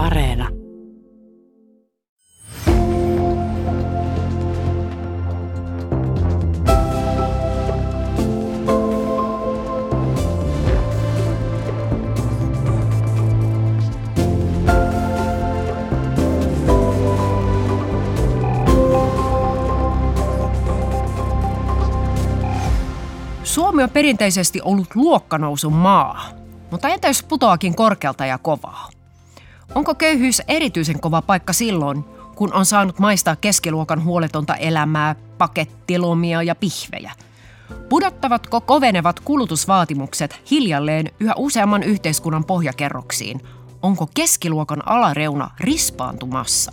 Areena. Suomi on perinteisesti ollut luokkanousun maa, mutta entä jos putoakin korkealta ja kovaa? Onko köyhyys erityisen kova paikka silloin, kun on saanut maistaa keskiluokan huoletonta elämää, pakettilomia ja pihvejä? Pudottavatko kovenevat kulutusvaatimukset hiljalleen yhä useamman yhteiskunnan pohjakerroksiin? Onko keskiluokan alareuna rispaantumassa?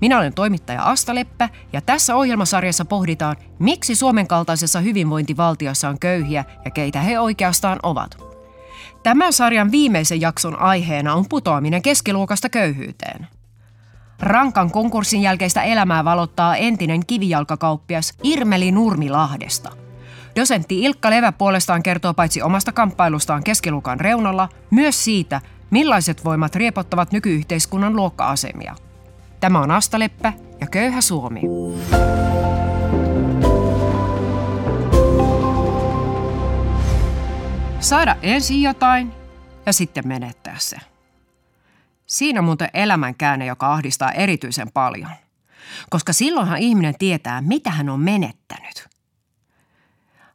Minä olen toimittaja Asta Leppä ja tässä ohjelmasarjassa pohditaan, miksi Suomen kaltaisessa hyvinvointivaltiossa on köyhiä ja keitä he oikeastaan ovat. Tämän sarjan viimeisen jakson aiheena on putoaminen keskiluokasta köyhyyteen. Rankan konkurssin jälkeistä elämää valottaa entinen kivijalkakauppias Irmeli Nurmilahdesta. Dosentti Ilkka Levä puolestaan kertoo paitsi omasta kamppailustaan keskiluokan reunalla, myös siitä, millaiset voimat riepottavat nykyyhteiskunnan luokka-asemia – Tämä on Asta Leppä ja Köyhä Suomi. Saada ensin jotain ja sitten menettää se. Siinä on muuten elämänkäänne, joka ahdistaa erityisen paljon. Koska silloinhan ihminen tietää, mitä hän on menettänyt.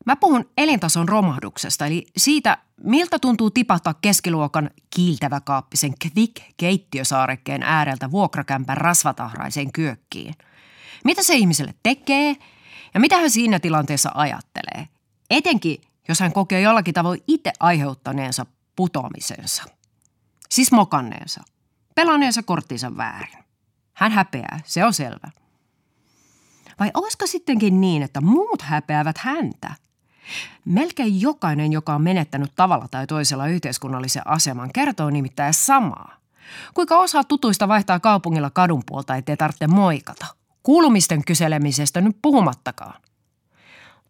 Mä puhun elintason romahduksesta, eli siitä, miltä tuntuu tipahtaa keskiluokan kiiltäväkaappisen quick keittiösaarekkeen ääreltä vuokrakämpän rasvatahraiseen kyökkiin. Mitä se ihmiselle tekee ja mitä hän siinä tilanteessa ajattelee. Etenkin, jos hän kokee jollakin tavoin itse aiheuttaneensa putoamisensa. Siis mokanneensa. Pelanneensa korttinsa väärin. Hän häpeää, se on selvä. Vai olisiko sittenkin niin, että muut häpeävät häntä – Melkein jokainen, joka on menettänyt tavalla tai toisella yhteiskunnallisen aseman, kertoo nimittäin samaa. Kuinka osa tutuista vaihtaa kaupungilla kadun puolta, ettei tarvitse moikata. Kuulumisten kyselemisestä nyt puhumattakaan.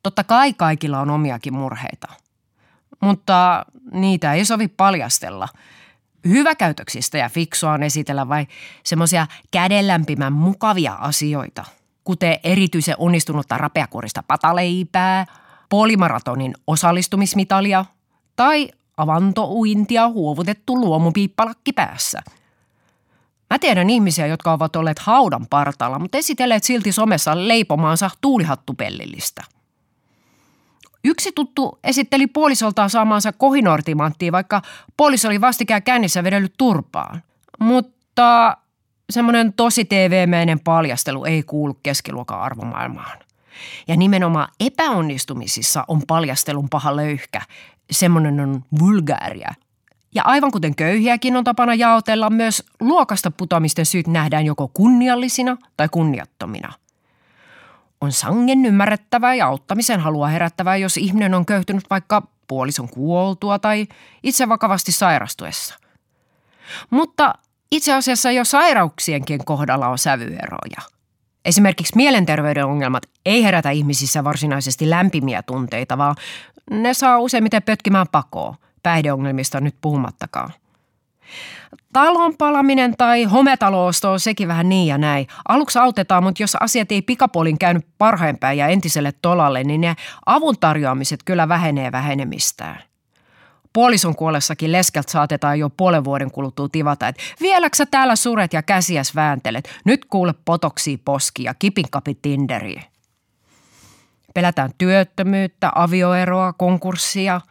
Totta kai kaikilla on omiakin murheita. Mutta niitä ei sovi paljastella. Hyväkäytöksistä ja fiksua on esitellä vai semmoisia kädenlämpimän mukavia asioita, kuten erityisen onnistunutta rapeakuorista pataleipää – puolimaratonin osallistumismitalia tai avantouintia huovutettu luomupiippalakki päässä. Mä tiedän ihmisiä, jotka ovat olleet haudan partalla, mutta esitelleet silti somessa leipomaansa tuulihattupellillistä. Yksi tuttu esitteli puolisoltaan saamaansa kohinortimanttia, vaikka puoliso oli vastikään kännissä vedellyt turpaan. Mutta semmoinen tosi TV-mäinen paljastelu ei kuulu keskiluokan arvomaailmaan. Ja nimenomaan epäonnistumisissa on paljastelun paha löyhkä. Semmoinen on vulgaaria. Ja aivan kuten köyhiäkin on tapana jaotella, myös luokasta putoamisten syyt nähdään joko kunniallisina tai kunniattomina. On sangen ymmärrettävää ja auttamisen halua herättävää, jos ihminen on köyhtynyt vaikka puolison kuoltua tai itse vakavasti sairastuessa. Mutta itse asiassa jo sairauksienkin kohdalla on sävyeroja – Esimerkiksi mielenterveyden ongelmat ei herätä ihmisissä varsinaisesti lämpimiä tunteita, vaan ne saa useimmiten pötkimään pakoa, päihdeongelmista nyt puhumattakaan. Talon palaminen tai hometaloosto on sekin vähän niin ja näin. Aluksi autetaan, mutta jos asiat ei pikapuolin käynyt parhaimpäin ja entiselle tolalle, niin ne avun tarjoamiset kyllä vähenee vähenemistään puolison kuollessakin leskeltä saatetaan jo puolen vuoden kuluttua tivata, että vieläksä täällä suret ja käsiäs vääntelet. Nyt kuule potoksi poski ja kipinkapi Tinderiä. Pelätään työttömyyttä, avioeroa, konkurssia.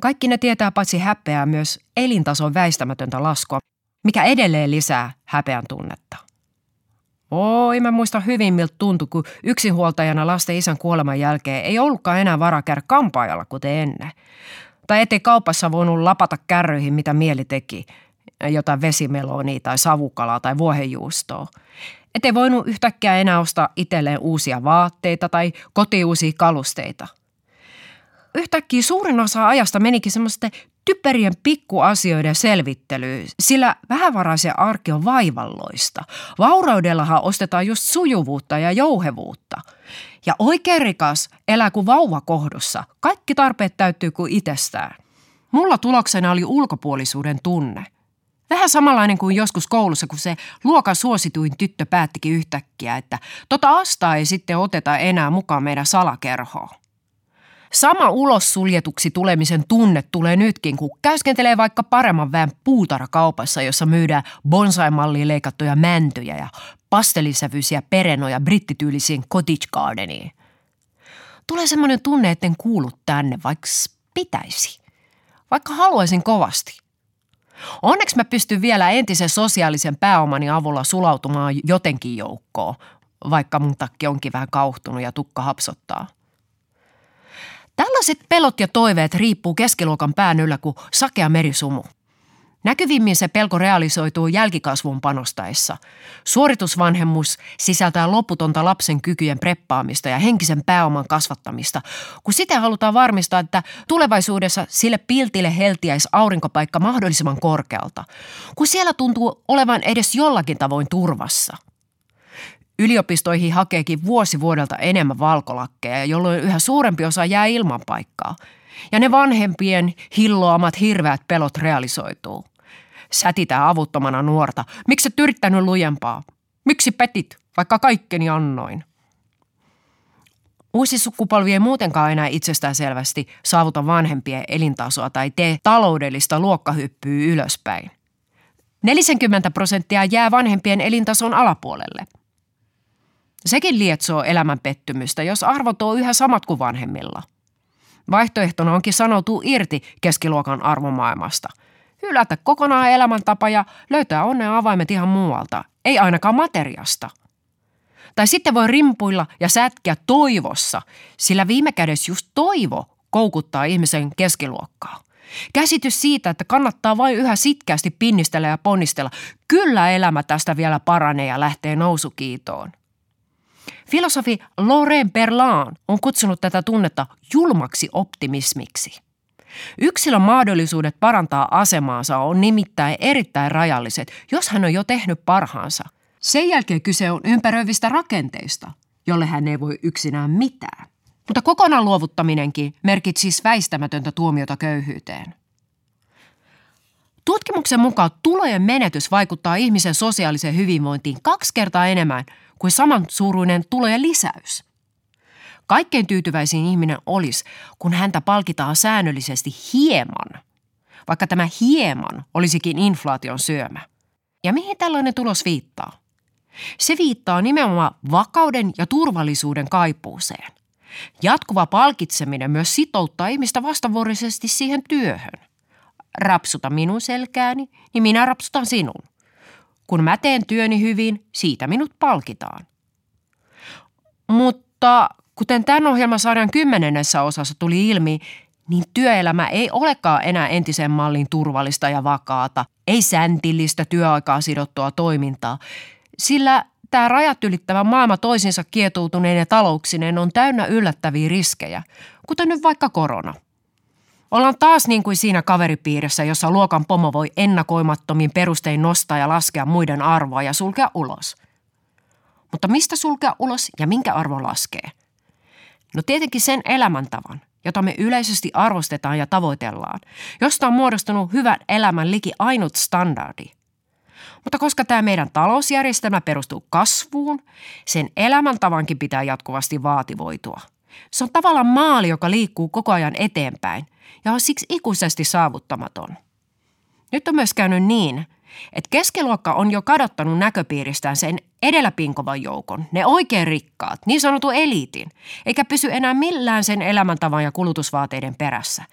Kaikki ne tietää paitsi häpeää myös elintason väistämätöntä laskua, mikä edelleen lisää häpeän tunnetta. Oi, mä muistan hyvin, miltä tuntui, kun yksinhuoltajana lasten isän kuoleman jälkeen ei ollutkaan enää varaa käydä kampaajalla kuten ennen. Tai ettei kaupassa voinut lapata kärryihin, mitä mieli teki, jotain vesimelonia tai savukalaa tai vuohenjuustoa. Ettei voinut yhtäkkiä enää ostaa itselleen uusia vaatteita tai kotiuusia kalusteita. Yhtäkkiä suurin osa ajasta menikin semmoisten typerien pikkuasioiden selvittelyyn, sillä vähävaraisen arki on vaivalloista. Vauraudellahan ostetaan just sujuvuutta ja jouhevuutta. Ja oikein rikas elää kuin vauva kohdussa. Kaikki tarpeet täyttyy kuin itsestään. Mulla tuloksena oli ulkopuolisuuden tunne. Vähän samanlainen kuin joskus koulussa, kun se luokan suosituin tyttö päättikin yhtäkkiä, että tota astaa ei sitten oteta enää mukaan meidän salakerhoon. Sama ulos suljetuksi tulemisen tunne tulee nytkin, kun käyskentelee vaikka paremman väen puutarakaupassa, jossa myydään bonsai-malliin leikattuja mäntyjä ja pastelisävyisiä perenoja brittityylisiin cottage gardeniin. Tulee semmoinen tunne, etten kuulu tänne, vaikka pitäisi. Vaikka haluaisin kovasti. Onneksi mä pystyn vielä entisen sosiaalisen pääomani avulla sulautumaan jotenkin joukkoon, vaikka mun takki onkin vähän kauhtunut ja tukka hapsottaa. Tällaiset pelot ja toiveet riippuu keskiluokan pään yllä kuin sakea merisumu. Näkyvimmin se pelko realisoituu jälkikasvun panostaessa. Suoritusvanhemmus sisältää loputonta lapsen kykyjen preppaamista ja henkisen pääoman kasvattamista, kun sitä halutaan varmistaa, että tulevaisuudessa sille piltille heltiäisi aurinkopaikka mahdollisimman korkealta, kun siellä tuntuu olevan edes jollakin tavoin turvassa – Yliopistoihin hakeekin vuosi vuodelta enemmän valkolakkeja, jolloin yhä suurempi osa jää ilman paikkaa. Ja ne vanhempien hilloamat hirveät pelot realisoituu. Sätitään avuttomana nuorta. Miksi et yrittänyt lujempaa? Miksi petit, vaikka kaikkeni annoin? Uusi sukupolvi ei muutenkaan enää itsestään selvästi saavuta vanhempien elintasoa tai tee taloudellista luokkahyppyä ylöspäin. 40 prosenttia jää vanhempien elintason alapuolelle – Sekin lietsoo elämän pettymystä, jos arvot on yhä samat kuin vanhemmilla. Vaihtoehtona onkin sanoutua irti keskiluokan arvomaailmasta. Hylätä kokonaan elämäntapa ja löytää onnen avaimet ihan muualta, ei ainakaan materiasta. Tai sitten voi rimpuilla ja sätkiä toivossa, sillä viime kädessä just toivo koukuttaa ihmisen keskiluokkaa. Käsitys siitä, että kannattaa vain yhä sitkeästi pinnistellä ja ponnistella, kyllä elämä tästä vielä paranee ja lähtee nousukiitoon. Filosofi Laurent Berlan on kutsunut tätä tunnetta julmaksi optimismiksi. Yksilön mahdollisuudet parantaa asemaansa on nimittäin erittäin rajalliset, jos hän on jo tehnyt parhaansa. Sen jälkeen kyse on ympäröivistä rakenteista, jolle hän ei voi yksinään mitään. Mutta kokonaan luovuttaminenkin merkitsisi väistämätöntä tuomiota köyhyyteen. Tutkimuksen mukaan tulojen menetys vaikuttaa ihmisen sosiaaliseen hyvinvointiin kaksi kertaa enemmän kuin samansuuruinen tulojen lisäys. Kaikkein tyytyväisin ihminen olisi, kun häntä palkitaan säännöllisesti hieman, vaikka tämä hieman olisikin inflaation syömä. Ja mihin tällainen tulos viittaa? Se viittaa nimenomaan vakauden ja turvallisuuden kaipuuseen. Jatkuva palkitseminen myös sitouttaa ihmistä vastavuorisesti siihen työhön. Rapsuta minun selkääni, niin minä rapsutan sinun. Kun mä teen työni hyvin, siitä minut palkitaan. Mutta kuten tämän ohjelmasarjan kymmenennessä osassa tuli ilmi, niin työelämä ei olekaan enää entisen mallin turvallista ja vakaata, ei säntillistä työaikaa sidottua toimintaa, sillä tämä rajat ylittävä maailma toisinsa kietoutuneen ja talouksineen on täynnä yllättäviä riskejä, kuten nyt vaikka korona – Ollaan taas niin kuin siinä kaveripiirissä, jossa luokan pomo voi ennakoimattomin perustein nostaa ja laskea muiden arvoa ja sulkea ulos. Mutta mistä sulkea ulos ja minkä arvo laskee? No tietenkin sen elämäntavan, jota me yleisesti arvostetaan ja tavoitellaan, josta on muodostunut hyvän elämän liki ainut standardi. Mutta koska tämä meidän talousjärjestelmä perustuu kasvuun, sen elämäntavankin pitää jatkuvasti vaativoitua. Se on tavallaan maali, joka liikkuu koko ajan eteenpäin ja on siksi ikuisesti saavuttamaton. Nyt on myös käynyt niin, että keskiluokka on jo kadottanut näköpiiristään sen edelläpinkovan joukon, ne oikein rikkaat, niin sanottu eliitin, eikä pysy enää millään sen elämäntavan ja kulutusvaateiden perässä.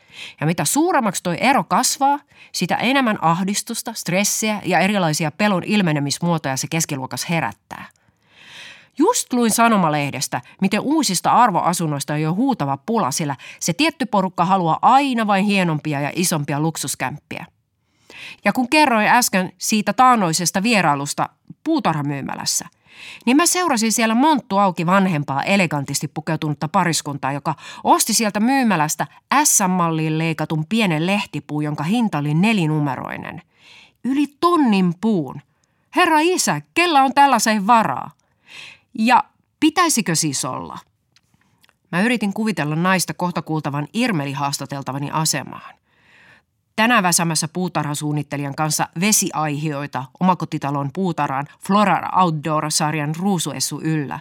Ja mitä suuremmaksi tuo ero kasvaa, sitä enemmän ahdistusta, stressiä ja erilaisia pelon ilmenemismuotoja se keskiluokas herättää – Just luin sanomalehdestä, miten uusista arvoasunnoista on jo huutava pula, sillä se tietty porukka haluaa aina vain hienompia ja isompia luksuskämppiä. Ja kun kerroin äsken siitä taanoisesta vierailusta puutarhamyymälässä, niin mä seurasin siellä monttu auki vanhempaa elegantisti pukeutunutta pariskuntaa, joka osti sieltä myymälästä S-malliin leikatun pienen lehtipuu, jonka hinta oli nelinumeroinen. Yli tonnin puun. Herra isä, kella on tällaiseen varaa? Ja pitäisikö siis olla? Mä yritin kuvitella naista kohta kuultavan Irmeli haastateltavani asemaan. tänään väsämässä puutarhasuunnittelijan kanssa vesiaihioita omakotitalon puutarhan Flora Outdoor-sarjan ruusuessu yllä.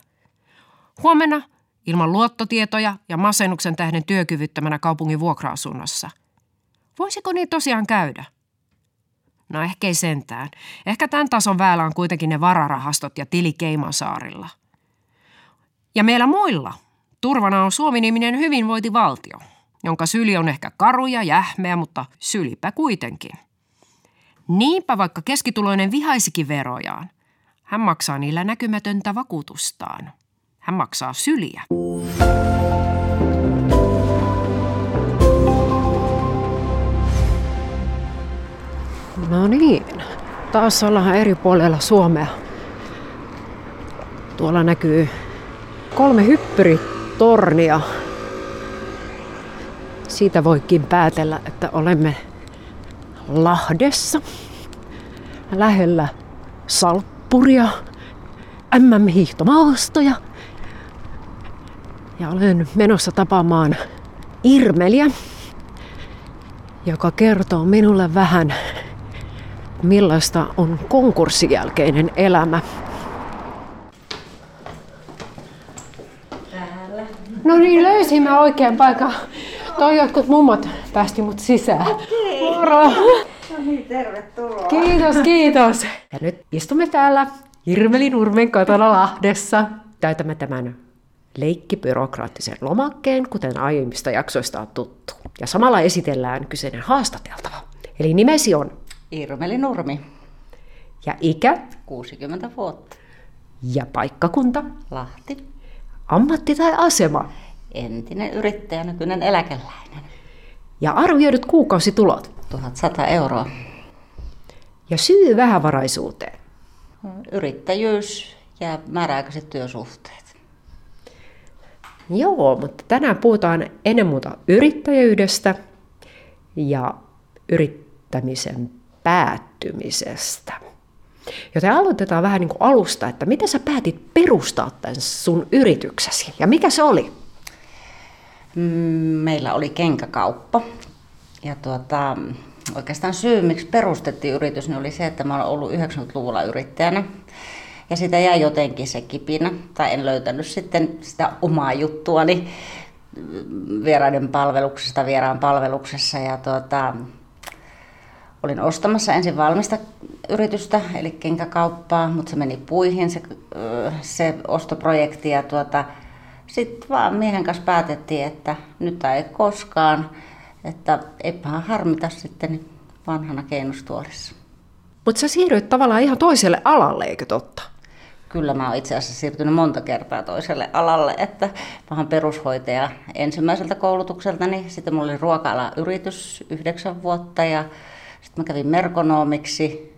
Huomenna ilman luottotietoja ja masennuksen tähden työkyvyttömänä kaupungin vuokra-asunnossa. Voisiko niin tosiaan käydä? No ehkä ei sentään. Ehkä tämän tason väellä on kuitenkin ne vararahastot ja tili Keimansaarilla. Ja meillä muilla turvana on Suomi-niminen hyvinvointivaltio, jonka syli on ehkä karu ja jähmeä, mutta sylipä kuitenkin. Niinpä vaikka keskituloinen vihaisikin verojaan, hän maksaa niillä näkymätöntä vakuutustaan. Hän maksaa syliä. No niin, taas ollaan eri puolella Suomea. Tuolla näkyy kolme hyppyritornia. Siitä voikin päätellä, että olemme Lahdessa, lähellä Salppuria, MM-hiihtomaastoja. Ja olen menossa tapaamaan Irmeliä, joka kertoo minulle vähän millaista on konkurssin jälkeinen elämä. No niin, löysimme oikean paikan. Toi jotkut mummat päästi mut sisään. Okei. Moro. No niin, tervetuloa. Kiitos, kiitos. Ja nyt istumme täällä Irmeli Nurmen kotona Lahdessa. Täytämme tämän leikkibyrokraattisen lomakkeen, kuten aiemmista jaksoista on tuttu. Ja samalla esitellään kyseinen haastateltava. Eli nimesi on Irmeli Nurmi. Ja ikä? 60 vuotta. Ja paikkakunta? Lahti. Ammatti tai asema? Entinen yrittäjä, nykyinen eläkeläinen. Ja arvioidut kuukausitulot? 1100 euroa. Ja syy vähävaraisuuteen? Yrittäjyys ja määräaikaiset työsuhteet. Joo, mutta tänään puhutaan ennen muuta yrittäjyydestä ja yrittämisen päättymisestä. Joten aloitetaan vähän niin kuin alusta, että miten sä päätit perustaa tämän sun yrityksesi ja mikä se oli? Mm, meillä oli kenkäkauppa ja tuota, oikeastaan syy, miksi perustettiin yritys, niin oli se, että mä olen ollut 90-luvulla yrittäjänä. Ja sitä jäi jotenkin se kipinä, tai en löytänyt sitten sitä omaa juttuani vieraiden palveluksesta, vieraan palveluksessa. Ja tuota, olin ostamassa ensin valmista yritystä, eli kenkäkauppaa, mutta se meni puihin se, se ostoprojekti. Ja tuota, sitten vaan miehen kanssa päätettiin, että nyt ei koskaan, että eipähän harmita sitten vanhana keinustuolissa. Mutta sä siirryit tavallaan ihan toiselle alalle, eikö totta? Kyllä mä oon itse asiassa siirtynyt monta kertaa toiselle alalle, että mä oon perushoitaja ensimmäiseltä koulutukselta, niin sitten mulla oli ruoka yritys yhdeksän vuotta ja sitten mä kävin merkonomiksi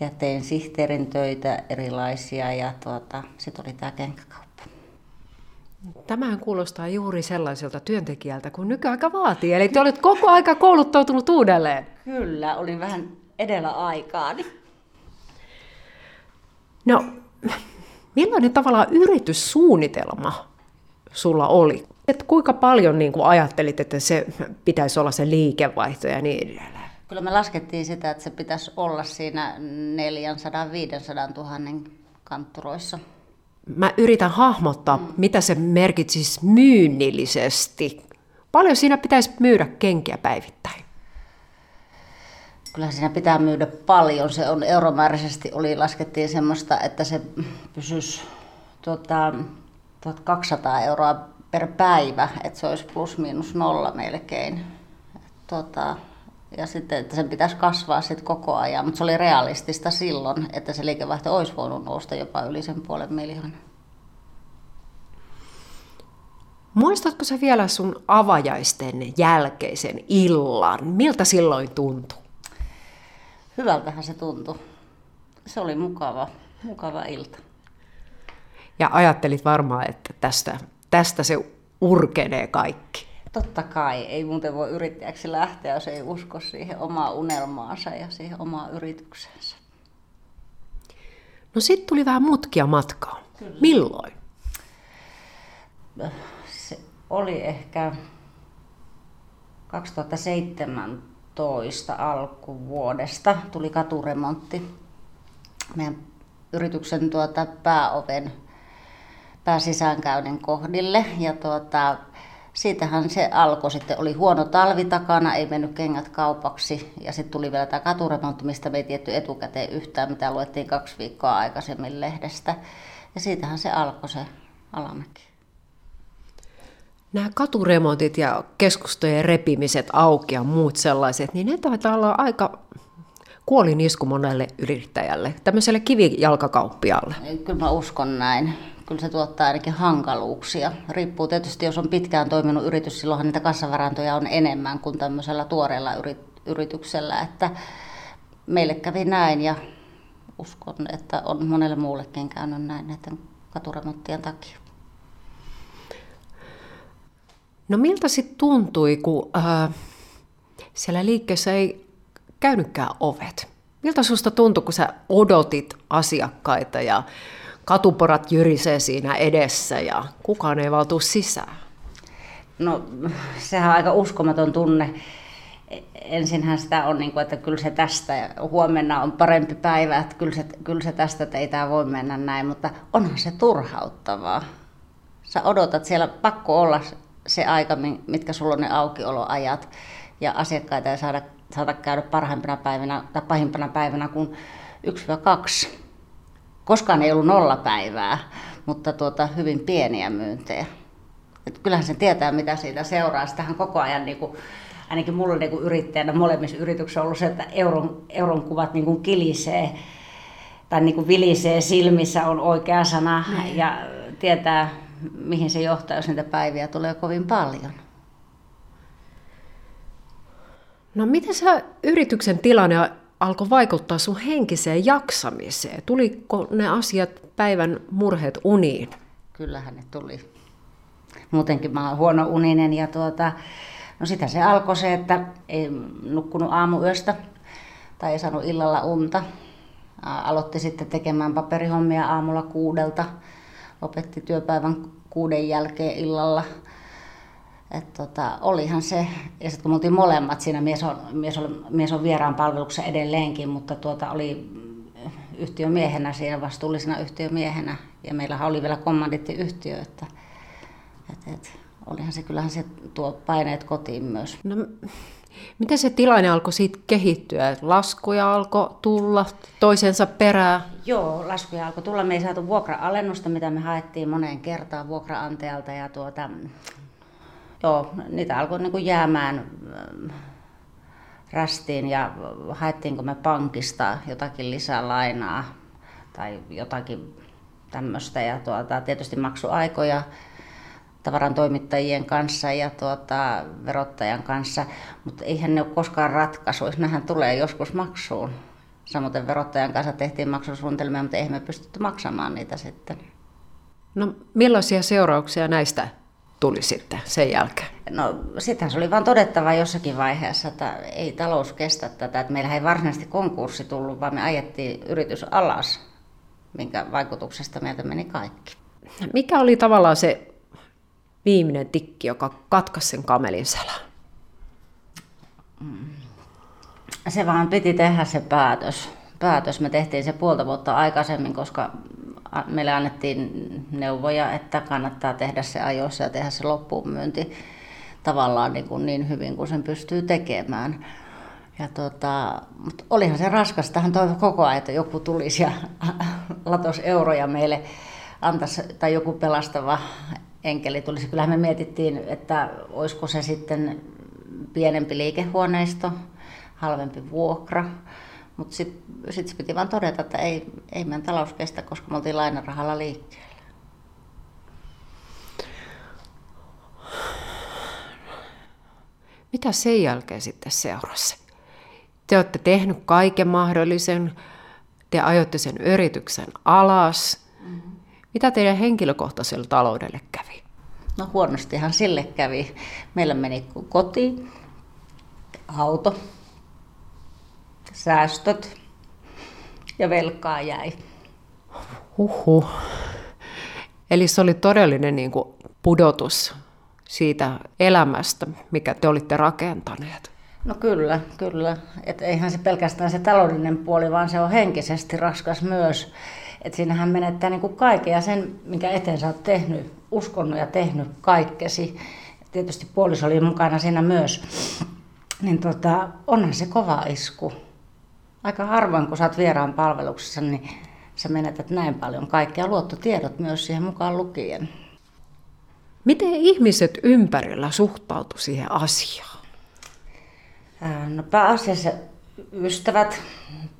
ja tein sihteerin töitä erilaisia ja tuota, sitten oli tämä kenkäkauppa. Tämähän kuulostaa juuri sellaiselta työntekijältä kuin nykyaika vaatii. Eli te olet koko aika kouluttautunut uudelleen. Kyllä, olin vähän edellä aikaani. No, millainen tavallaan yrityssuunnitelma sulla oli? Et kuinka paljon niin kuin ajattelit, että se pitäisi olla se liikevaihto ja niin edelleen? Kyllä me laskettiin sitä, että se pitäisi olla siinä 400-500 000 kantturoissa. Mä yritän hahmottaa, mm. mitä se merkitsisi myynnillisesti. Paljon siinä pitäisi myydä kenkiä päivittäin? Kyllä siinä pitää myydä paljon. Se on euromääräisesti, oli, laskettiin semmoista, että se pysyisi tuota, 1200 euroa per päivä, että se olisi plus miinus nolla melkein. Tuota, ja sitten, että sen pitäisi kasvaa sitten koko ajan, mutta se oli realistista silloin, että se liikevaihto olisi voinut nousta jopa yli sen puolen miljoonan. Muistatko sä vielä sun avajaisten jälkeisen illan? Miltä silloin tuntui? Hyvältähän se tuntui. Se oli mukava, mukava ilta. Ja ajattelit varmaan, että tästä, tästä se urkenee kaikki. Totta kai, ei muuten voi yrittäjäksi lähteä, jos ei usko siihen omaa unelmaansa ja siihen omaan yrityksensä. No sitten tuli vähän mutkia matkaa. Kyllä. Milloin? Se oli ehkä 2017 2015 alkuvuodesta tuli katuremontti meidän yrityksen tuota pääoven pääsisäänkäynnin kohdille. Ja tuota, siitähän se alkoi sitten. Oli huono talvi takana, ei mennyt kengät kaupaksi. Ja sitten tuli vielä tämä katuremontti, mistä me ei tietty etukäteen yhtään, mitä luettiin kaksi viikkoa aikaisemmin lehdestä. Ja siitähän se alkoi se alamäki. Nämä katuremontit ja keskustojen repimiset auki ja muut sellaiset, niin ne taitaa olla aika kuolinisku monelle yrittäjälle, tämmöiselle kivijalkakauppialle. Kyllä mä uskon näin. Kyllä se tuottaa ainakin hankaluuksia. Riippuu tietysti, jos on pitkään toiminut yritys, silloinhan niitä kassavarantoja on enemmän kuin tämmöisellä tuoreella yrityksellä. Että meille kävi näin ja uskon, että on monelle muullekin käynyt näin näiden katuremonttien takia. No miltä sitten tuntui, kun äh, siellä liikkeessä ei käynytkään ovet? Miltä susta tuntui, kun sä odotit asiakkaita ja katuporat jyrisee siinä edessä ja kukaan ei valtu sisään? No sehän on aika uskomaton tunne. Ensinhän sitä on, niin kuin, että kyllä se tästä ja huomenna on parempi päivä, että kyllä se, kyllä se tästä, että ei tämä voi mennä näin, mutta onhan se turhauttavaa. Sä odotat siellä, pakko olla se aika, mitkä sulla on ne aukioloajat ja asiakkaita ei saada, saada käydä parhaimpana päivänä tai pahimpana päivänä kuin 1-2. Koskaan ei ollut nolla päivää, mutta tuota, hyvin pieniä myyntejä. Et kyllähän se tietää, mitä siitä seuraa. Sitähän koko ajan, niin kuin, ainakin mulla niin kuin yrittäjänä molemmissa yrityksissä on ollut se, että euron, euron kuvat niin kuin kilisee tai niin kuin vilisee silmissä on oikea sana mm. ja tietää, mihin se johtaa, jos niitä päiviä tulee kovin paljon. No miten se yrityksen tilanne alkoi vaikuttaa sun henkiseen jaksamiseen? Tuliko ne asiat päivän murheet uniin? Kyllähän ne tuli. Muutenkin mä oon huono uninen ja tuota, no sitä se alkoi se, että ei nukkunut aamuyöstä tai ei saanut illalla unta. Aloitti sitten tekemään paperihommia aamulla kuudelta. Lopetti työpäivän kuuden jälkeen illalla et tota, olihan se, ja sitten kun me oltiin molemmat siinä, mies on, mies on, mies on vieraan palveluksessa edelleenkin, mutta tuota, oli yhtiömiehenä siinä, vastuullisena yhtiömiehenä, ja meillä oli vielä kommandittiyhtiö, että et, et, olihan se, kyllähän se tuo paineet kotiin myös. No, miten se tilanne alkoi siitä kehittyä? Laskuja alkoi tulla toisensa perään? Joo, laskuja alkoi tulla. Me ei saatu vuokra-alennusta, mitä me haettiin moneen kertaan vuokraantajalta, ja tuota, joo, niitä alkoi niin kuin jäämään ähm, rastiin ja haettiinko me pankista jotakin lisälainaa tai jotakin tämmöistä. Ja tuota, tietysti maksuaikoja tavaran toimittajien kanssa ja tuota, verottajan kanssa, mutta eihän ne ole koskaan ratkaisu, nehän tulee joskus maksuun. Samoin verottajan kanssa tehtiin maksusuunnitelmia, mutta eihän me pystytty maksamaan niitä sitten. No millaisia seurauksia näistä tuli sitten sen jälkeen? No sittenhän se oli vaan todettava jossakin vaiheessa, että ei talous kestä tätä. Että meillä ei varsinaisesti konkurssi tullut, vaan me ajettiin yritys alas, minkä vaikutuksesta meiltä meni kaikki. Mikä oli tavallaan se viimeinen tikki, joka katkaisi sen kamelin selän? Se vaan piti tehdä se päätös. Päätös. Me tehtiin se puolta vuotta aikaisemmin, koska meille annettiin neuvoja, että kannattaa tehdä se ajoissa ja tehdä se loppuun myynti tavallaan niin, kuin niin hyvin kuin sen pystyy tekemään. Ja tota, mutta olihan se raskas, tähän toivon koko ajan, että joku tulisi ja latos euroja meille antaisi, tai joku pelastava enkeli tulisi. Kyllähän me mietittiin, että olisiko se sitten pienempi liikehuoneisto, halvempi vuokra, mutta sitten sit piti vaan todeta, että ei, ei meidän talous kestä, koska me oltiin lainarahalla liikkeellä. Mitä sen jälkeen sitten seurasi? Te olette tehnyt kaiken mahdollisen, te ajoitte sen yrityksen alas. Mm-hmm. Mitä teidän henkilökohtaiselle taloudelle kävi? No huonostihan sille kävi. Meillä meni koti, auto, säästöt ja velkaa jäi. Huhhuh. Eli se oli todellinen niin kuin pudotus siitä elämästä, mikä te olitte rakentaneet. No kyllä, kyllä. Et eihän se pelkästään se taloudellinen puoli, vaan se on henkisesti raskas myös. Et siinähän menettää niin kuin kaiken ja sen, minkä eteen sä oot tehnyt, uskonut ja tehnyt kaikkesi. Tietysti puoliso oli mukana siinä myös. Niin tota, onhan se kova isku. Aika harvoin, kun sä oot vieraan palveluksessa, niin sä menetät näin paljon kaikkea. Luottotiedot myös siihen mukaan lukien. Miten ihmiset ympärillä suhtautu siihen asiaan? No pääasiassa ystävät,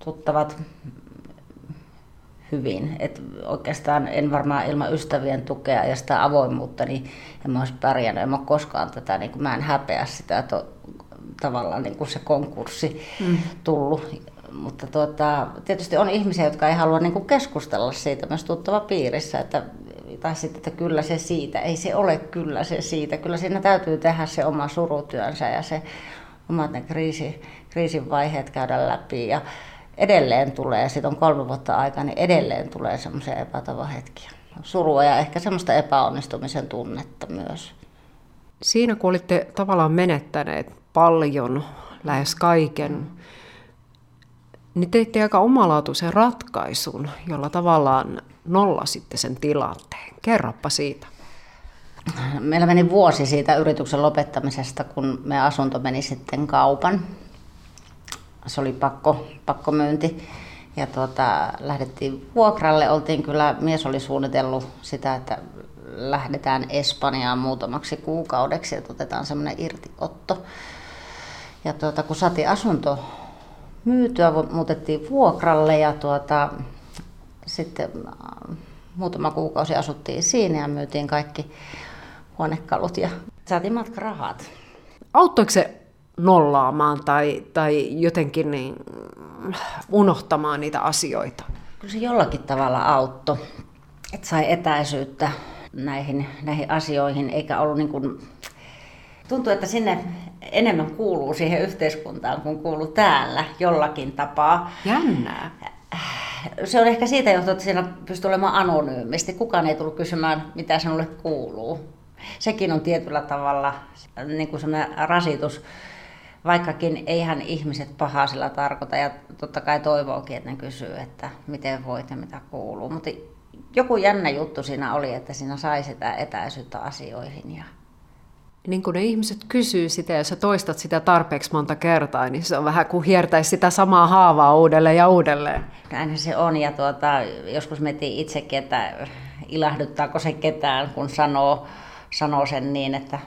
tuttavat hyvin. Et oikeastaan en varmaan ilman ystävien tukea ja sitä avoimuutta, niin en mä olisi pärjännyt. En mä koskaan tätä, niin kuin mä en häpeä sitä, että tavallaan niin kuin se konkurssi mm. tullut. Mutta tuota, tietysti on ihmisiä, jotka ei halua niin kuin keskustella siitä myös tuttava piirissä, että tai sitten, että kyllä se siitä. Ei se ole kyllä se siitä. Kyllä siinä täytyy tehdä se oma surutyönsä ja se omat ne kriisi, kriisin vaiheet käydä läpi. Ja edelleen tulee, siitä on kolme vuotta aikaa, niin edelleen tulee semmoisia epätavahetkiä. Surua ja ehkä semmoista epäonnistumisen tunnetta myös. Siinä kun olitte tavallaan menettäneet paljon, lähes kaiken, niin teitte aika omalaatuisen ratkaisun, jolla tavallaan nollasitte sen tilanteen. Kerropa siitä. Meillä meni vuosi siitä yrityksen lopettamisesta, kun me asunto meni sitten kaupan. Se oli pakko, pakkomyynti. Ja tuota, lähdettiin vuokralle. Oltiin kyllä, mies oli suunnitellut sitä, että lähdetään Espanjaan muutamaksi kuukaudeksi, että otetaan semmoinen irtiotto. Ja tuota, kun saatiin asunto myytyä, muutettiin vuokralle ja tuota, sitten äh, muutama kuukausi asuttiin siinä ja myytiin kaikki huonekalut ja saatiin matkarahat. Auttoiko se nollaamaan tai, tai jotenkin niin, unohtamaan niitä asioita? Kyllä se jollakin tavalla auttoi, että sai etäisyyttä näihin, näihin asioihin, eikä ollut niin kuin, tuntuu, että sinne enemmän kuuluu siihen yhteiskuntaan kuin kuuluu täällä jollakin tapaa. Jännää. Se on ehkä siitä johtuu, että siinä pystyy olemaan anonyymisti. Kukaan ei tullut kysymään, mitä sinulle kuuluu. Sekin on tietyllä tavalla niin kuin rasitus, vaikkakin eihän ihmiset pahaa sillä tarkoita. Ja totta kai toivookin, että ne kysyy, että miten voit ja mitä kuuluu. Mutta joku jännä juttu siinä oli, että siinä sai sitä etäisyyttä asioihin. Ja niin kun ne ihmiset kysyy sitä ja sä toistat sitä tarpeeksi monta kertaa, niin se on vähän kuin hiertäisi sitä samaa haavaa uudelleen ja uudelleen. Näinhän se on ja tuota, joskus mietin itsekin, että ilahduttaako se ketään, kun sanoo, sanoo sen niin, että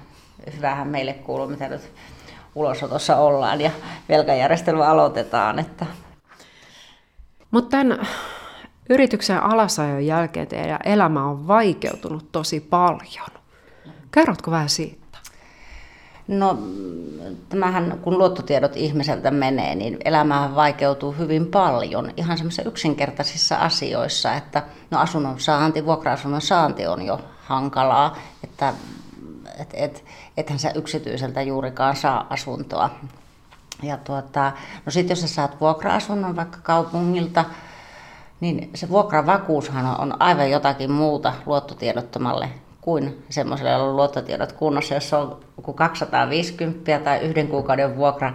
hyvähän meille kuuluu, mitä nyt ulosotossa ollaan ja velkajärjestely aloitetaan. Että. Mutta tämän yrityksen alasajon jälkeen teidän elämä on vaikeutunut tosi paljon. Kerrotko vähän siitä? No tämähän, kun luottotiedot ihmiseltä menee, niin elämähän vaikeutuu hyvin paljon ihan semmoisissa yksinkertaisissa asioissa, että no asunnon saanti, vuokra-asunnon saanti on jo hankalaa, että et, et, ethän sä yksityiseltä juurikaan saa asuntoa. Ja tuota, no sitten jos sä saat vuokra-asunnon vaikka kaupungilta, niin se vuokravakuushan on aivan jotakin muuta luottotiedottomalle kuin semmoiselle, jolla on luottotiedot kunnossa, jos on 250 tai yhden kuukauden vuokra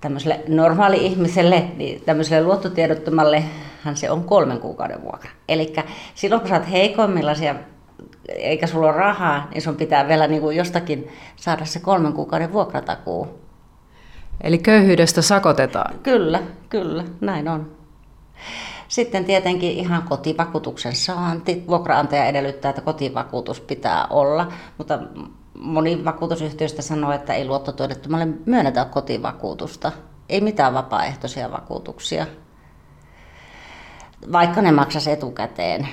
tämmöiselle normaali-ihmiselle, niin tämmöiselle luottotiedottomallehan se on kolmen kuukauden vuokra. Eli silloin kun sä oot heikoimmilla siellä, eikä sulla ole rahaa, niin sun pitää vielä niin kuin jostakin saada se kolmen kuukauden vuokratakuu. Eli köyhyydestä sakotetaan? Kyllä, kyllä, näin on. Sitten tietenkin ihan kotivakuutuksen saanti. Vuokraantaja edellyttää, että kotivakuutus pitää olla, mutta moni vakuutusyhtiöistä sanoo, että ei luottotuodettomalle myönnetä kotivakuutusta. Ei mitään vapaaehtoisia vakuutuksia. Vaikka ne maksaisi etukäteen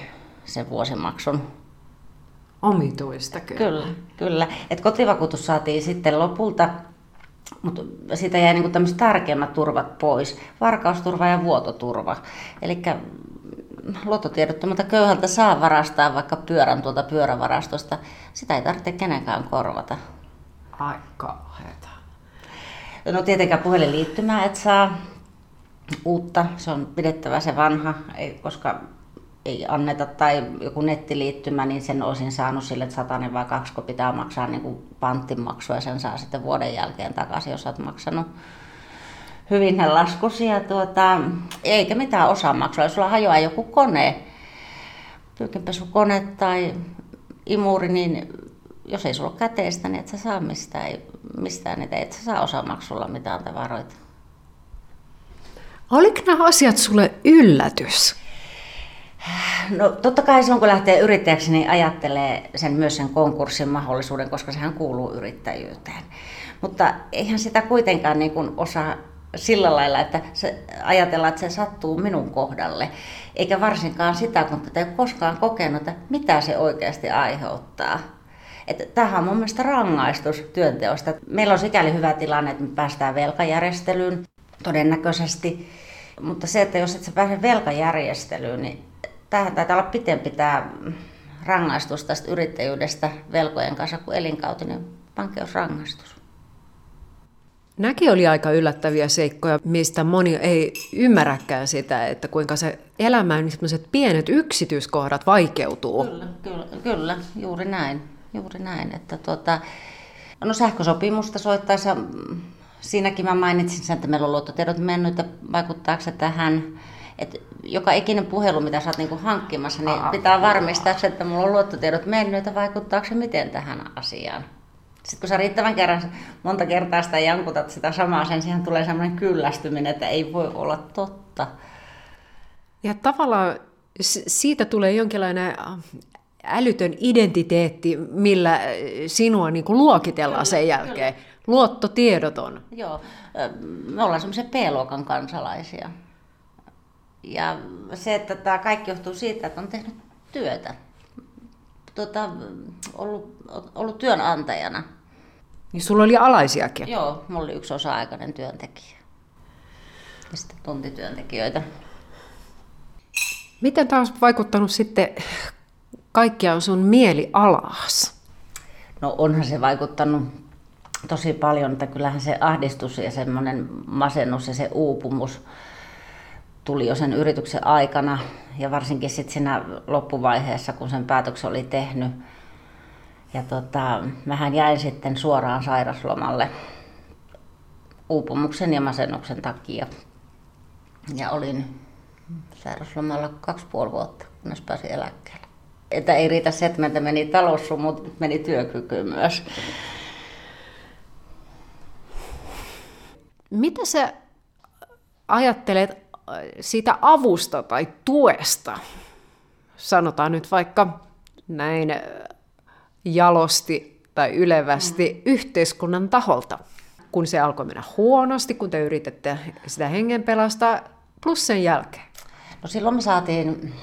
sen vuosimaksun. Omituista kyllä. Kyllä, kyllä. Et kotivakuutus saatiin sitten lopulta mutta siitä jäi niin tämmöiset tärkeimmät turvat pois, varkausturva ja vuototurva. Eli luottotiedottomalta köyhältä saa varastaa vaikka pyörän tuolta pyörävarastosta. Sitä ei tarvitse kenenkään korvata. Aika No tietenkään puhelinliittymää et saa uutta, se on pidettävä se vanha, koska ei anneta tai joku nettiliittymä, niin sen olisin saanut sille, että satanen vai kaksi, kun pitää maksaa niin kuin panttimaksua ja sen saa sitten vuoden jälkeen takaisin, jos olet maksanut hyvin ne laskusi. Ja tuota, eikä mitään osamaksua. Jos sulla hajoaa joku kone, pyykinpesukone tai imuri, niin jos ei sulla ole käteistä, niin et sä saa mistään, mistään niitä, et sä saa osamaksulla mitään tavaroita. Oliko nämä asiat sulle yllätys? No totta kai silloin kun lähtee yrittäjäksi, niin ajattelee sen myös sen konkurssin mahdollisuuden, koska sehän kuuluu yrittäjyyteen. Mutta eihän sitä kuitenkaan niin kuin osaa sillä lailla, että se, ajatellaan, että se sattuu minun kohdalle. Eikä varsinkaan sitä, kun tätä ei ole koskaan kokenut, että mitä se oikeasti aiheuttaa. Että tämähän on mun mielestä rangaistus työnteosta. Meillä on sikäli hyvä tilanne, että me päästään velkajärjestelyyn todennäköisesti. Mutta se, että jos et sä pääse velkajärjestelyyn, niin tämähän taitaa olla pitempi tämä rangaistus tästä yrittäjyydestä velkojen kanssa kuin elinkautinen vankeusrangaistus. Näki oli aika yllättäviä seikkoja, mistä moni ei ymmärräkään sitä, että kuinka se elämän niin pienet yksityiskohdat vaikeutuu. Kyllä, kyllä, kyllä, juuri näin. Juuri näin. Että tuota, no sähkösopimusta soittaessa, siinäkin mä mainitsin sen, että meillä on luottotiedot mennyt, että vaikuttaako se tähän että joka ikinen puhelu, mitä sä oot niinku hankkimassa, niin pitää varmistaa se, että mulla on luottotiedot mennyt, että vaikuttaako se miten tähän asiaan. Sitten kun sä riittävän kerran monta kertaa sitä jankutat sitä samaa, sen siihen tulee sellainen kyllästyminen, että ei voi olla totta. Ja tavallaan siitä tulee jonkinlainen älytön identiteetti, millä sinua niin kuin luokitellaan kyllä, sen jälkeen. Kyllä. Luottotiedoton. Joo, me ollaan semmoisia P-luokan kansalaisia. Ja se, että tämä kaikki johtuu siitä, että on tehnyt työtä. Tota, ollut, ollut työnantajana. Niin sulla oli alaisiakin? Joo, mulla oli yksi osa-aikainen työntekijä. Ja sitten tuntityöntekijöitä. Miten tämä on vaikuttanut sitten kaikkia sun mieli alas? No onhan se vaikuttanut tosi paljon, että kyllähän se ahdistus ja semmoinen masennus ja se uupumus tuli jo sen yrityksen aikana ja varsinkin sitten siinä loppuvaiheessa, kun sen päätöksen oli tehnyt. Ja tota, mähän jäin sitten suoraan sairaslomalle uupumuksen ja masennuksen takia. Ja olin sairaslomalla kaksi puoli vuotta, kunnes pääsin eläkkeelle. Että ei riitä se, että meni talous, mutta meni työkyky myös. Mitä sä ajattelet siitä avusta tai tuesta, sanotaan nyt vaikka näin jalosti tai ylevästi mm. yhteiskunnan taholta, kun se alkoi mennä huonosti, kun te yritätte sitä hengen pelastaa, plus sen jälkeen? No silloin me saatiin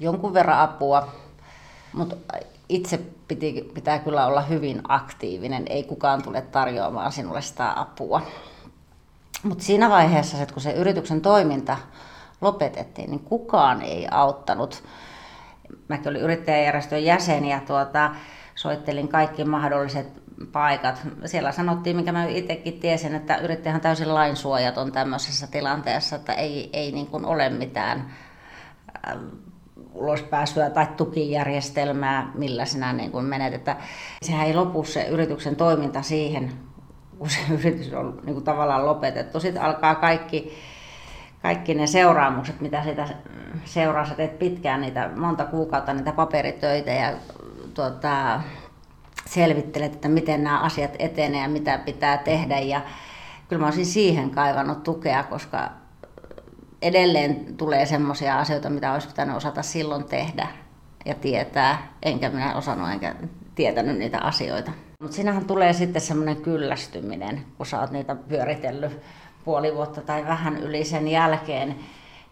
jonkun verran apua, mutta itse piti, pitää kyllä olla hyvin aktiivinen. Ei kukaan tule tarjoamaan sinulle sitä apua. Mutta siinä vaiheessa, että kun se yrityksen toiminta lopetettiin, niin kukaan ei auttanut. Mäkin olin yrittäjäjärjestön jäsen ja tuota, soittelin kaikki mahdolliset paikat. Siellä sanottiin, minkä mä itsekin tiesin, että yrittäjä on täysin lainsuojaton tämmöisessä tilanteessa, että ei, ei niin kuin ole mitään äh, ulospääsyä tai tukijärjestelmää, millä sinä niin kuin menet. Että sehän ei lopu se yrityksen toiminta siihen, kun se yritys on niin kuin tavallaan lopetettu. Sitten alkaa kaikki, kaikki ne seuraamukset, mitä sitä seuraa. Sä teet pitkään niitä, monta kuukautta niitä paperitöitä ja tuota, selvittelet, että miten nämä asiat etenee ja mitä pitää tehdä. Ja kyllä mä olisin siihen kaivannut tukea, koska edelleen tulee semmoisia asioita, mitä olisi pitänyt osata silloin tehdä ja tietää, enkä minä osannut enkä tietänyt niitä asioita. Mutta sinähän tulee sitten semmoinen kyllästyminen, kun sä oot niitä pyöritellyt puoli vuotta tai vähän yli sen jälkeen.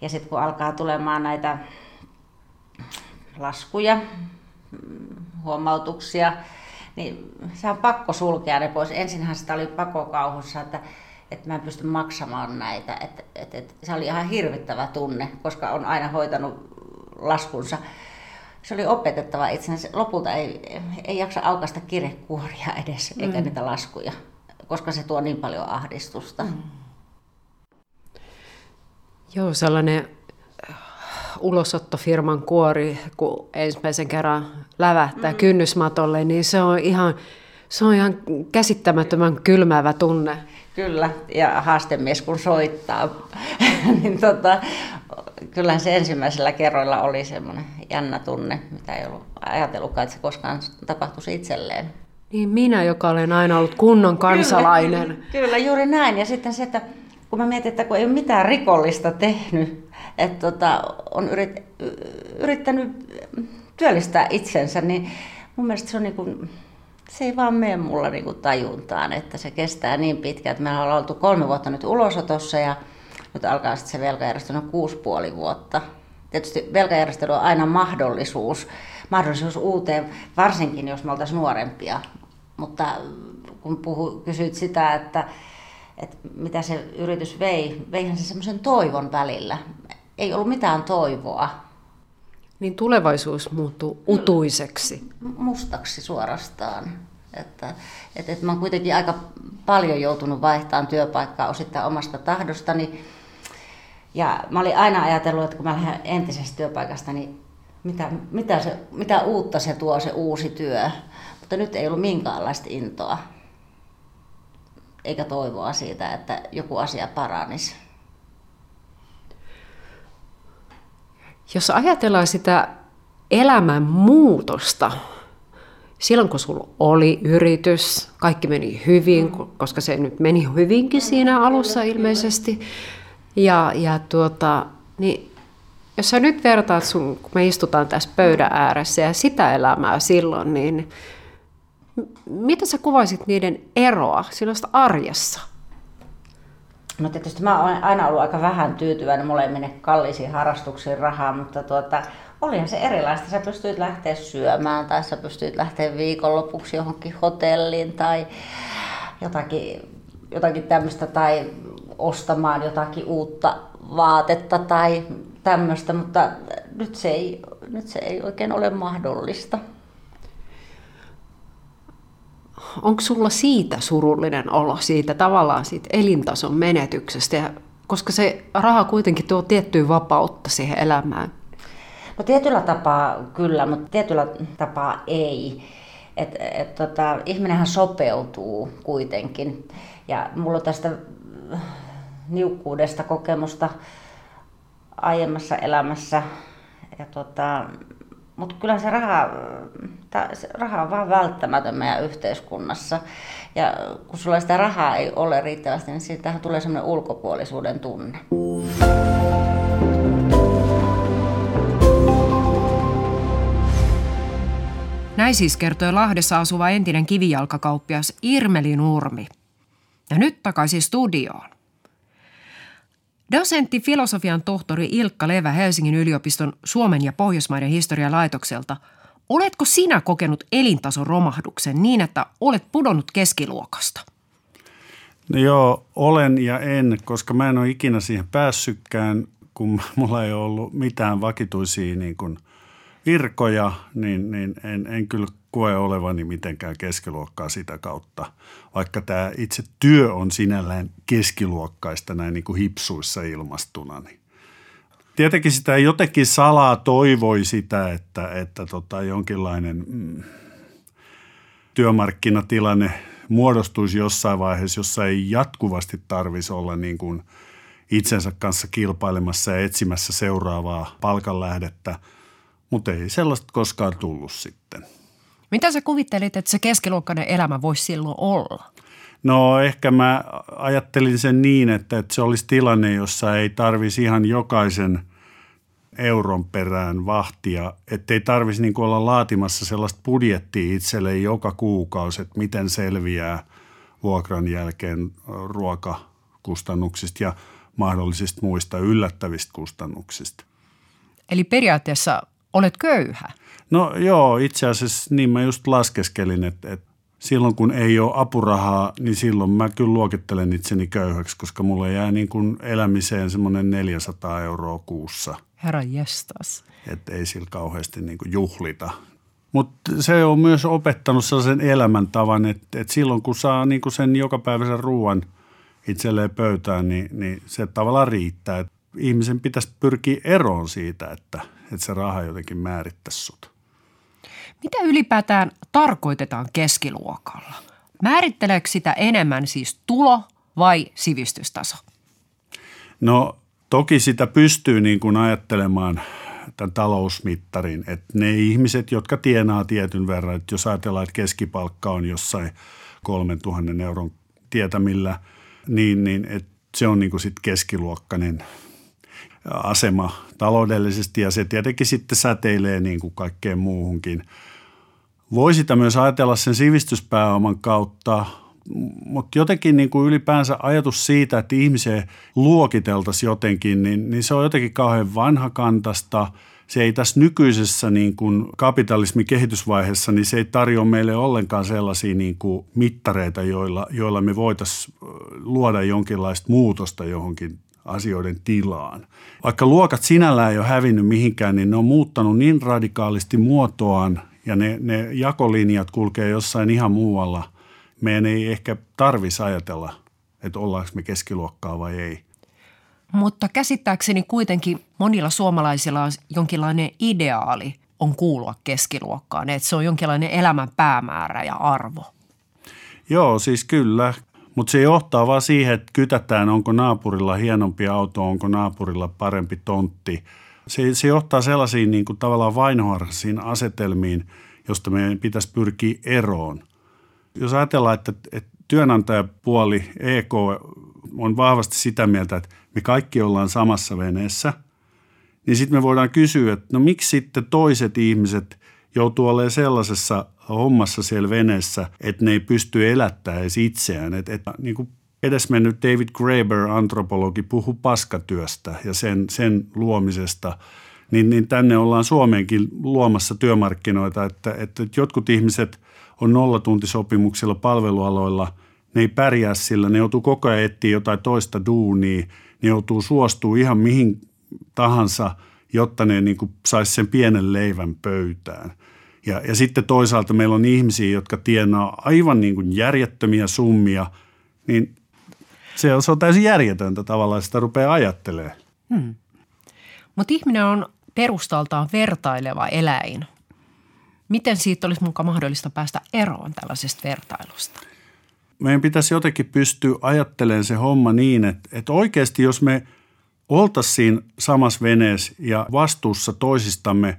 Ja sitten kun alkaa tulemaan näitä laskuja, huomautuksia, niin se on pakko sulkea ne pois. Ensinhän sitä oli pakokauhussa, että, että mä en pysty maksamaan näitä. Että, että, että se oli ihan hirvittävä tunne, koska on aina hoitanut laskunsa se oli opetettava itsensä. Lopulta ei, ei jaksa aukasta kirjekuoria edes, eikä mm. niitä laskuja, koska se tuo niin paljon ahdistusta. Mm. Joo, sellainen äh, ulosottofirman kuori, kun ensimmäisen kerran lävähtää mm. kynnysmatolle, niin se on ihan, se on ihan käsittämättömän kylmäävä tunne. Kyllä, ja haastemies kun soittaa, niin tota, kyllähän se ensimmäisellä kerroilla oli semmoinen jännä tunne, mitä ei ollut ajatellutkaan, että se koskaan tapahtuisi itselleen. Niin minä, joka olen aina ollut kunnon kansalainen. Kyllä, kyllä, juuri näin. Ja sitten se, että kun mä mietin, että kun ei ole mitään rikollista tehnyt, että tota, on yrit, yrittänyt työllistää itsensä, niin mun mielestä se on niin kuin, se ei vaan mene mulla niin kuin tajuntaan, että se kestää niin pitkään, että meillä ollaan oltu kolme vuotta nyt ulosotossa ja nyt alkaa sitten se velkajärjestely kuusi puoli vuotta. Tietysti velkajärjestely on aina mahdollisuus, mahdollisuus uuteen, varsinkin jos me oltaisiin nuorempia. Mutta kun puhu, kysyit sitä, että, että mitä se yritys vei, veihän se semmoisen toivon välillä. Ei ollut mitään toivoa. Niin tulevaisuus muuttuu utuiseksi. Mustaksi suorastaan. Että, että, että mä oon kuitenkin aika paljon joutunut vaihtamaan työpaikkaa osittain omasta tahdostani. Ja mä olin aina ajatellut, että kun mä lähden entisestä työpaikasta, niin mitä, mitä, se, mitä uutta se tuo se uusi työ. Mutta nyt ei ollut minkäänlaista intoa eikä toivoa siitä, että joku asia paranisi. Jos ajatellaan sitä elämän muutosta, silloin kun sulla oli yritys, kaikki meni hyvin, koska se nyt meni hyvinkin siinä alussa ilmeisesti, ja, ja tuota, niin jos sä nyt vertaat sun, kun me istutaan tässä pöydän ääressä ja sitä elämää silloin, niin mitä sä kuvaisit niiden eroa sellaista arjessa? No tietysti mä olen aina ollut aika vähän tyytyväinen, mulle ei mene kalliisiin harrastuksiin rahaa, mutta tuota, olihan se erilaista. Sä pystyit lähteä syömään tai sä pystyit lähteä viikonlopuksi johonkin hotelliin tai jotakin, jotakin tämmöistä tai ostamaan jotakin uutta vaatetta tai tämmöistä, mutta nyt se ei, nyt se ei oikein ole mahdollista. Onko sulla siitä surullinen olo, siitä tavallaan siitä elintason menetyksestä, ja, koska se raha kuitenkin tuo tiettyä vapautta siihen elämään? No tietyllä tapaa kyllä, mutta tietyllä tapaa ei. Et, et, tota, ihminenhän sopeutuu kuitenkin. Ja mulla on tästä niukkuudesta kokemusta aiemmassa elämässä. Ja tota, mutta kyllä se raha, se raha on vaan välttämätön meidän yhteiskunnassa. Ja kun sulla sitä rahaa ei ole riittävästi, niin siitähän tulee semmoinen ulkopuolisuuden tunne. Näin siis kertoi Lahdessa asuva entinen kivijalkakauppias Irmeli Nurmi. Ja nyt takaisin studioon. Dosentti filosofian tohtori Ilkka Levä Helsingin yliopiston Suomen ja Pohjoismaiden historialaitokselta. Oletko sinä kokenut elintason romahduksen niin, että olet pudonnut keskiluokasta? No joo, olen ja en, koska mä en ole ikinä siihen päässytkään, kun mulla ei ollut mitään vakituisia niin kuin virkoja, niin, niin en, en kyllä koe olevani mitenkään keskiluokkaa sitä kautta, vaikka tämä itse työ on sinällään keskiluokkaista näin niin kuin hipsuissa ilmastuna. Niin tietenkin sitä jotenkin salaa toivoi sitä, että, että tota jonkinlainen mm, työmarkkinatilanne muodostuisi jossain vaiheessa, jossa ei jatkuvasti tarvisi olla niin kuin itsensä kanssa kilpailemassa ja etsimässä seuraavaa palkanlähdettä, mutta ei sellaista koskaan tullut sitten. Mitä sä kuvittelit, että se keskiluokkainen elämä voisi silloin olla? No ehkä mä ajattelin sen niin, että, että se olisi tilanne, jossa ei tarvisi ihan jokaisen euron perään vahtia, ettei tarvisi niin olla laatimassa sellaista budjettia itselle joka kuukausi, että miten selviää vuokran jälkeen ruokakustannuksista ja mahdollisista muista yllättävistä kustannuksista. Eli periaatteessa olet köyhä? No joo, itse asiassa niin mä just laskeskelin, että, että silloin kun ei ole apurahaa, niin silloin mä kyllä luokittelen itseni köyhäksi, koska mulle jää niin kuin elämiseen semmoinen 400 euroa kuussa. Herra jestas. Että ei sillä kauheasti niin kuin juhlita. Mutta se on myös opettanut sellaisen elämäntavan, että, että silloin kun saa niin kuin sen jokapäiväisen ruoan itselleen pöytään, niin, niin se tavallaan riittää. ihmisen pitäisi pyrkiä eroon siitä, että, että se raha jotenkin määrittäisi sut. Mitä ylipäätään tarkoitetaan keskiluokalla? Määritteleekö sitä enemmän siis tulo vai sivistystaso? No toki sitä pystyy niin kuin ajattelemaan tämän talousmittarin, että ne ihmiset, jotka tienaa tietyn verran, että jos ajatellaan, että keskipalkka on jossain 3000 euron tietämillä, niin, niin että se on niin kuin sit keskiluokkainen asema taloudellisesti ja se tietenkin sitten säteilee niin kuin kaikkeen muuhunkin. Voi sitä myös ajatella sen sivistyspääoman kautta, mutta jotenkin niin kuin ylipäänsä ajatus siitä, että ihmisiä luokiteltaisiin jotenkin, niin, niin se on jotenkin kauhean vanhakantasta. Se ei tässä nykyisessä niin kuin kapitalismin kehitysvaiheessa, niin se ei tarjoa meille ollenkaan sellaisia niin kuin mittareita, joilla, joilla me voitaisiin luoda jonkinlaista muutosta johonkin asioiden tilaan. Vaikka luokat sinällään ei ole hävinnyt mihinkään, niin ne on muuttanut niin radikaalisti muotoaan ja ne, ne jakolinjat kulkee jossain ihan muualla – meidän ei ehkä tarvitsisi ajatella, että ollaanko me keskiluokkaa vai ei. Mutta käsittääkseni kuitenkin monilla suomalaisilla on jonkinlainen ideaali on kuulua keskiluokkaan, että se on jonkinlainen elämän päämäärä ja arvo. Joo, siis kyllä. Mutta se johtaa vaan siihen, että kytätään, onko naapurilla hienompi auto, onko naapurilla parempi tontti. Se, se johtaa sellaisiin niin kuin tavallaan vainoharhaisiin asetelmiin, josta meidän pitäisi pyrkiä eroon – jos ajatellaan, että, että työnantajapuoli EK on vahvasti sitä mieltä, että me kaikki ollaan samassa veneessä, niin sitten me voidaan kysyä, että no miksi sitten toiset ihmiset joutuu olemaan sellaisessa hommassa siellä veneessä, että ne ei pysty elättämään edes itseään. Että, että niin kuin edesmennyt David Graeber, antropologi, puhuu paskatyöstä ja sen, sen luomisesta, niin, niin tänne ollaan Suomeenkin luomassa työmarkkinoita, että, että jotkut ihmiset – on nollatuntisopimuksilla palvelualoilla, ne ei pärjää sillä, ne joutuu koko ajan etsiä jotain toista duunia, ne joutuu suostuu ihan mihin tahansa, jotta ne niin saisi sen pienen leivän pöytään. Ja, ja sitten toisaalta meillä on ihmisiä, jotka tienaa aivan niin kuin järjettömiä summia, niin se on, se on täysin järjetöntä tavallaan, sitä rupeaa ajattelemaan. Hmm. Mutta ihminen on perustaltaan vertaileva eläin. Miten siitä olisi mukaan mahdollista päästä eroon tällaisesta vertailusta? Meidän pitäisi jotenkin pystyä ajattelemaan se homma niin, että, että oikeasti jos me oltaisiin samassa veneessä ja vastuussa toisistamme,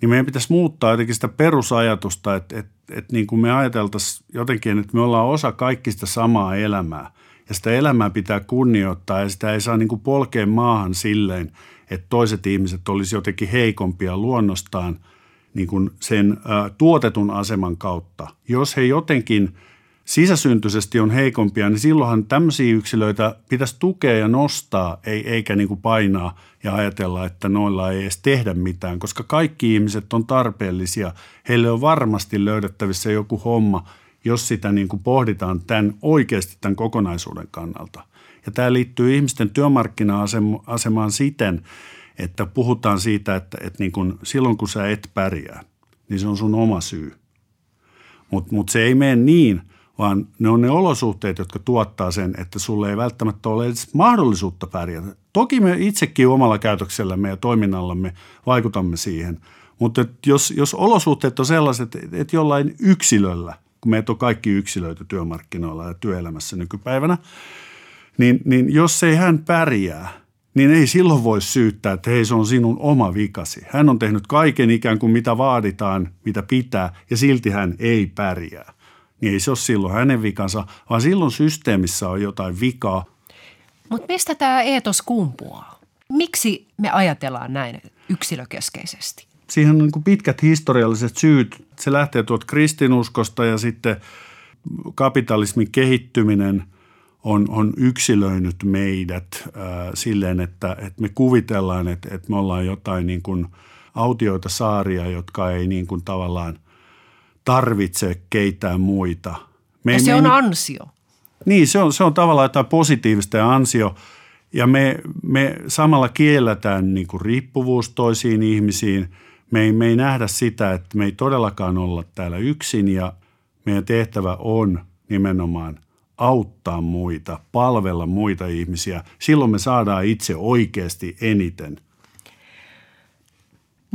niin meidän pitäisi muuttaa jotenkin sitä perusajatusta, että, että, että niin kuin me ajateltaisiin jotenkin, että me ollaan osa kaikista samaa elämää. Ja sitä elämää pitää kunnioittaa ja sitä ei saa niin kuin polkea maahan silleen, että toiset ihmiset olisi jotenkin heikompia luonnostaan – niin kuin sen ä, tuotetun aseman kautta. Jos he jotenkin sisäsyntyisesti on heikompia, niin silloinhan tämmöisiä yksilöitä pitäisi tukea ja nostaa, ei, eikä niin kuin painaa ja ajatella, että noilla ei edes tehdä mitään, koska kaikki ihmiset on tarpeellisia. Heille on varmasti löydettävissä joku homma, jos sitä niin kuin pohditaan tämän oikeasti tämän kokonaisuuden kannalta. Ja tämä liittyy ihmisten työmarkkina-asemaan siten, että puhutaan siitä, että, että niin kun, silloin kun sä et pärjää, niin se on sun oma syy. Mutta mut se ei mene niin, vaan ne on ne olosuhteet, jotka tuottaa sen, että sulle ei välttämättä ole edes mahdollisuutta pärjätä. Toki me itsekin omalla käytöksellämme ja toiminnallamme vaikutamme siihen, mutta jos, jos olosuhteet on sellaiset, että jollain yksilöllä, kun meitä on kaikki yksilöitä työmarkkinoilla ja työelämässä nykypäivänä, niin, niin jos ei hän pärjää – niin ei silloin voi syyttää, että hei se on sinun oma vikasi. Hän on tehnyt kaiken ikään kuin mitä vaaditaan, mitä pitää ja silti hän ei pärjää. Niin ei se ole silloin hänen vikansa, vaan silloin systeemissä on jotain vikaa. Mutta mistä tämä eetos kumpuaa? Miksi me ajatellaan näin yksilökeskeisesti? Siihen on niin pitkät historialliset syyt. Se lähtee tuolta kristinuskosta ja sitten kapitalismin kehittyminen – on, on yksilöinyt meidät äh, silleen, että, että me kuvitellaan, että, että me ollaan jotain niin kuin autioita saaria, jotka ei niin kuin tavallaan tarvitse keitään muita. Me, ja se me, on ansio. Niin, se on, se on tavallaan jotain positiivista ja ansio. Ja me, me samalla kielletään niin kuin riippuvuus toisiin ihmisiin. Me ei, me ei nähdä sitä, että me ei todellakaan olla täällä yksin ja meidän tehtävä on nimenomaan auttaa muita, palvella muita ihmisiä. Silloin me saadaan itse oikeasti eniten.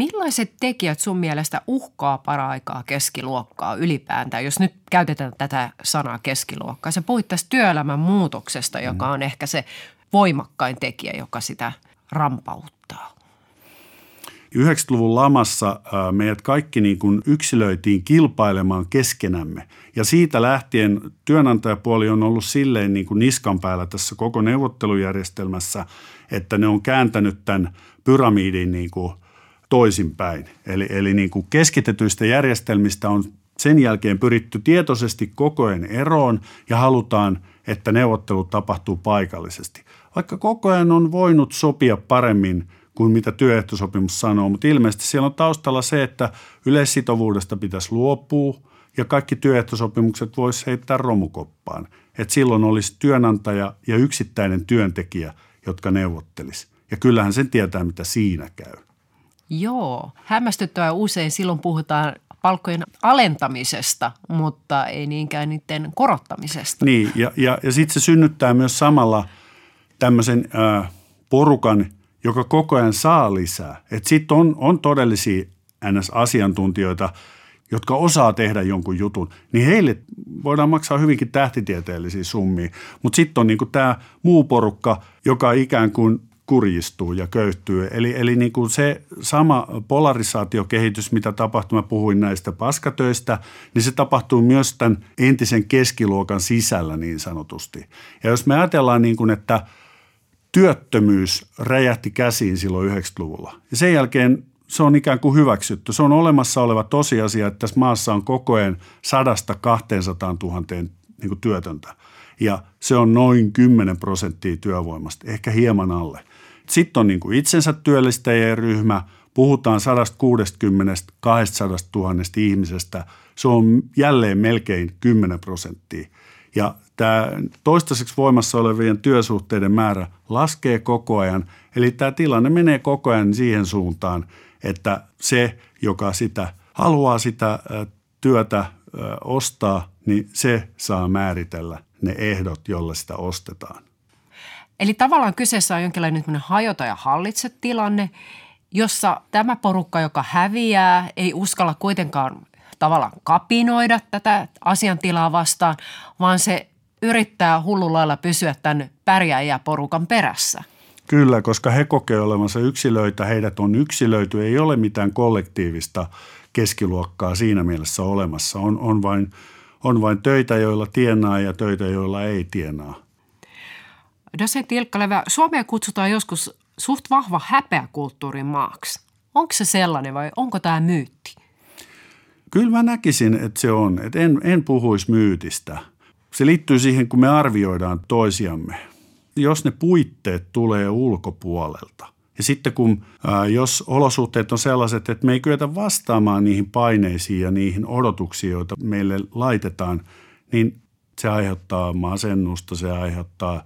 Millaiset tekijät sun mielestä uhkaa paraikaa keskiluokkaa ylipäätään, jos nyt käytetään tätä sanaa keskiluokkaa? Se puhuit tästä työelämän muutoksesta, joka on ehkä se voimakkain tekijä, joka sitä rampauttaa. 90-luvun lamassa meidät kaikki niin kuin yksilöitiin kilpailemaan keskenämme. Ja siitä lähtien työnantajapuoli on ollut silleen niin kuin niskan päällä tässä koko neuvottelujärjestelmässä, että ne on kääntänyt tämän pyramidin niin kuin toisinpäin. Eli, eli niin kuin keskitetyistä järjestelmistä on sen jälkeen pyritty tietoisesti koko ajan eroon ja halutaan, että neuvottelut tapahtuu paikallisesti. Vaikka koko ajan on voinut sopia paremmin kuin mitä työehtosopimus sanoo, mutta ilmeisesti siellä on taustalla se, että yleissitovuudesta pitäisi luopua ja kaikki työehtosopimukset voisi heittää romukoppaan. Että silloin olisi työnantaja ja yksittäinen työntekijä, jotka neuvottelisi. Ja kyllähän sen tietää, mitä siinä käy. Joo, hämmästyttävää usein silloin puhutaan palkkojen alentamisesta, mutta ei niinkään niiden korottamisesta. Niin, ja, ja, ja sitten se synnyttää myös samalla tämmöisen porukan, joka koko ajan saa lisää. Että sitten on, on todellisia NS-asiantuntijoita, jotka osaa tehdä jonkun jutun, niin heille voidaan maksaa hyvinkin tähtitieteellisiä summia. Mutta sitten on niinku tämä muu porukka, joka ikään kuin kurjistuu ja köyhtyy. Eli, eli niin kuin se sama polarisaatiokehitys, mitä tapahtui, mä puhuin näistä paskatöistä, niin se tapahtuu myös tämän entisen keskiluokan sisällä niin sanotusti. Ja jos me ajatellaan niin kuin, että työttömyys räjähti käsiin silloin 90-luvulla ja sen jälkeen se on ikään kuin hyväksytty. Se on olemassa oleva tosiasia, että tässä maassa on koko ajan sadasta 200 000 niin työtöntä. Ja se on noin 10 prosenttia työvoimasta, ehkä hieman alle. Sitten on niin kuin itsensä työllistäjien ryhmä, puhutaan 160 200 000 ihmisestä. Se on jälleen melkein 10 prosenttia. Ja tämä toistaiseksi voimassa olevien työsuhteiden määrä laskee koko ajan. Eli tämä tilanne menee koko ajan siihen suuntaan, että se, joka sitä haluaa sitä työtä ostaa, niin se saa määritellä ne ehdot, joilla sitä ostetaan. Eli tavallaan kyseessä on jonkinlainen hajota ja hallitse tilanne, jossa tämä porukka, joka häviää, ei uskalla kuitenkaan tavallaan kapinoida tätä asiantilaa vastaan, vaan se yrittää hullulla pysyä tämän pärjääjäporukan perässä. Kyllä, koska he kokee olevansa yksilöitä, heidät on yksilöity, ei ole mitään kollektiivista keskiluokkaa siinä mielessä olemassa. On, on, vain, on vain töitä, joilla tienaa ja töitä, joilla ei tienaa. Dosentti Ilkkalevä, Suomea kutsutaan joskus suht vahva häpeäkulttuurin maaksi. Onko se sellainen vai onko tämä myytti? Kyllä mä näkisin, että se on. Että en, en puhuisi myytistä. Se liittyy siihen, kun me arvioidaan toisiamme. Jos ne puitteet tulee ulkopuolelta – ja sitten kun, ää, jos olosuhteet on sellaiset, että me ei kyetä vastaamaan niihin paineisiin ja niihin odotuksiin, joita meille laitetaan, niin se aiheuttaa masennusta, se aiheuttaa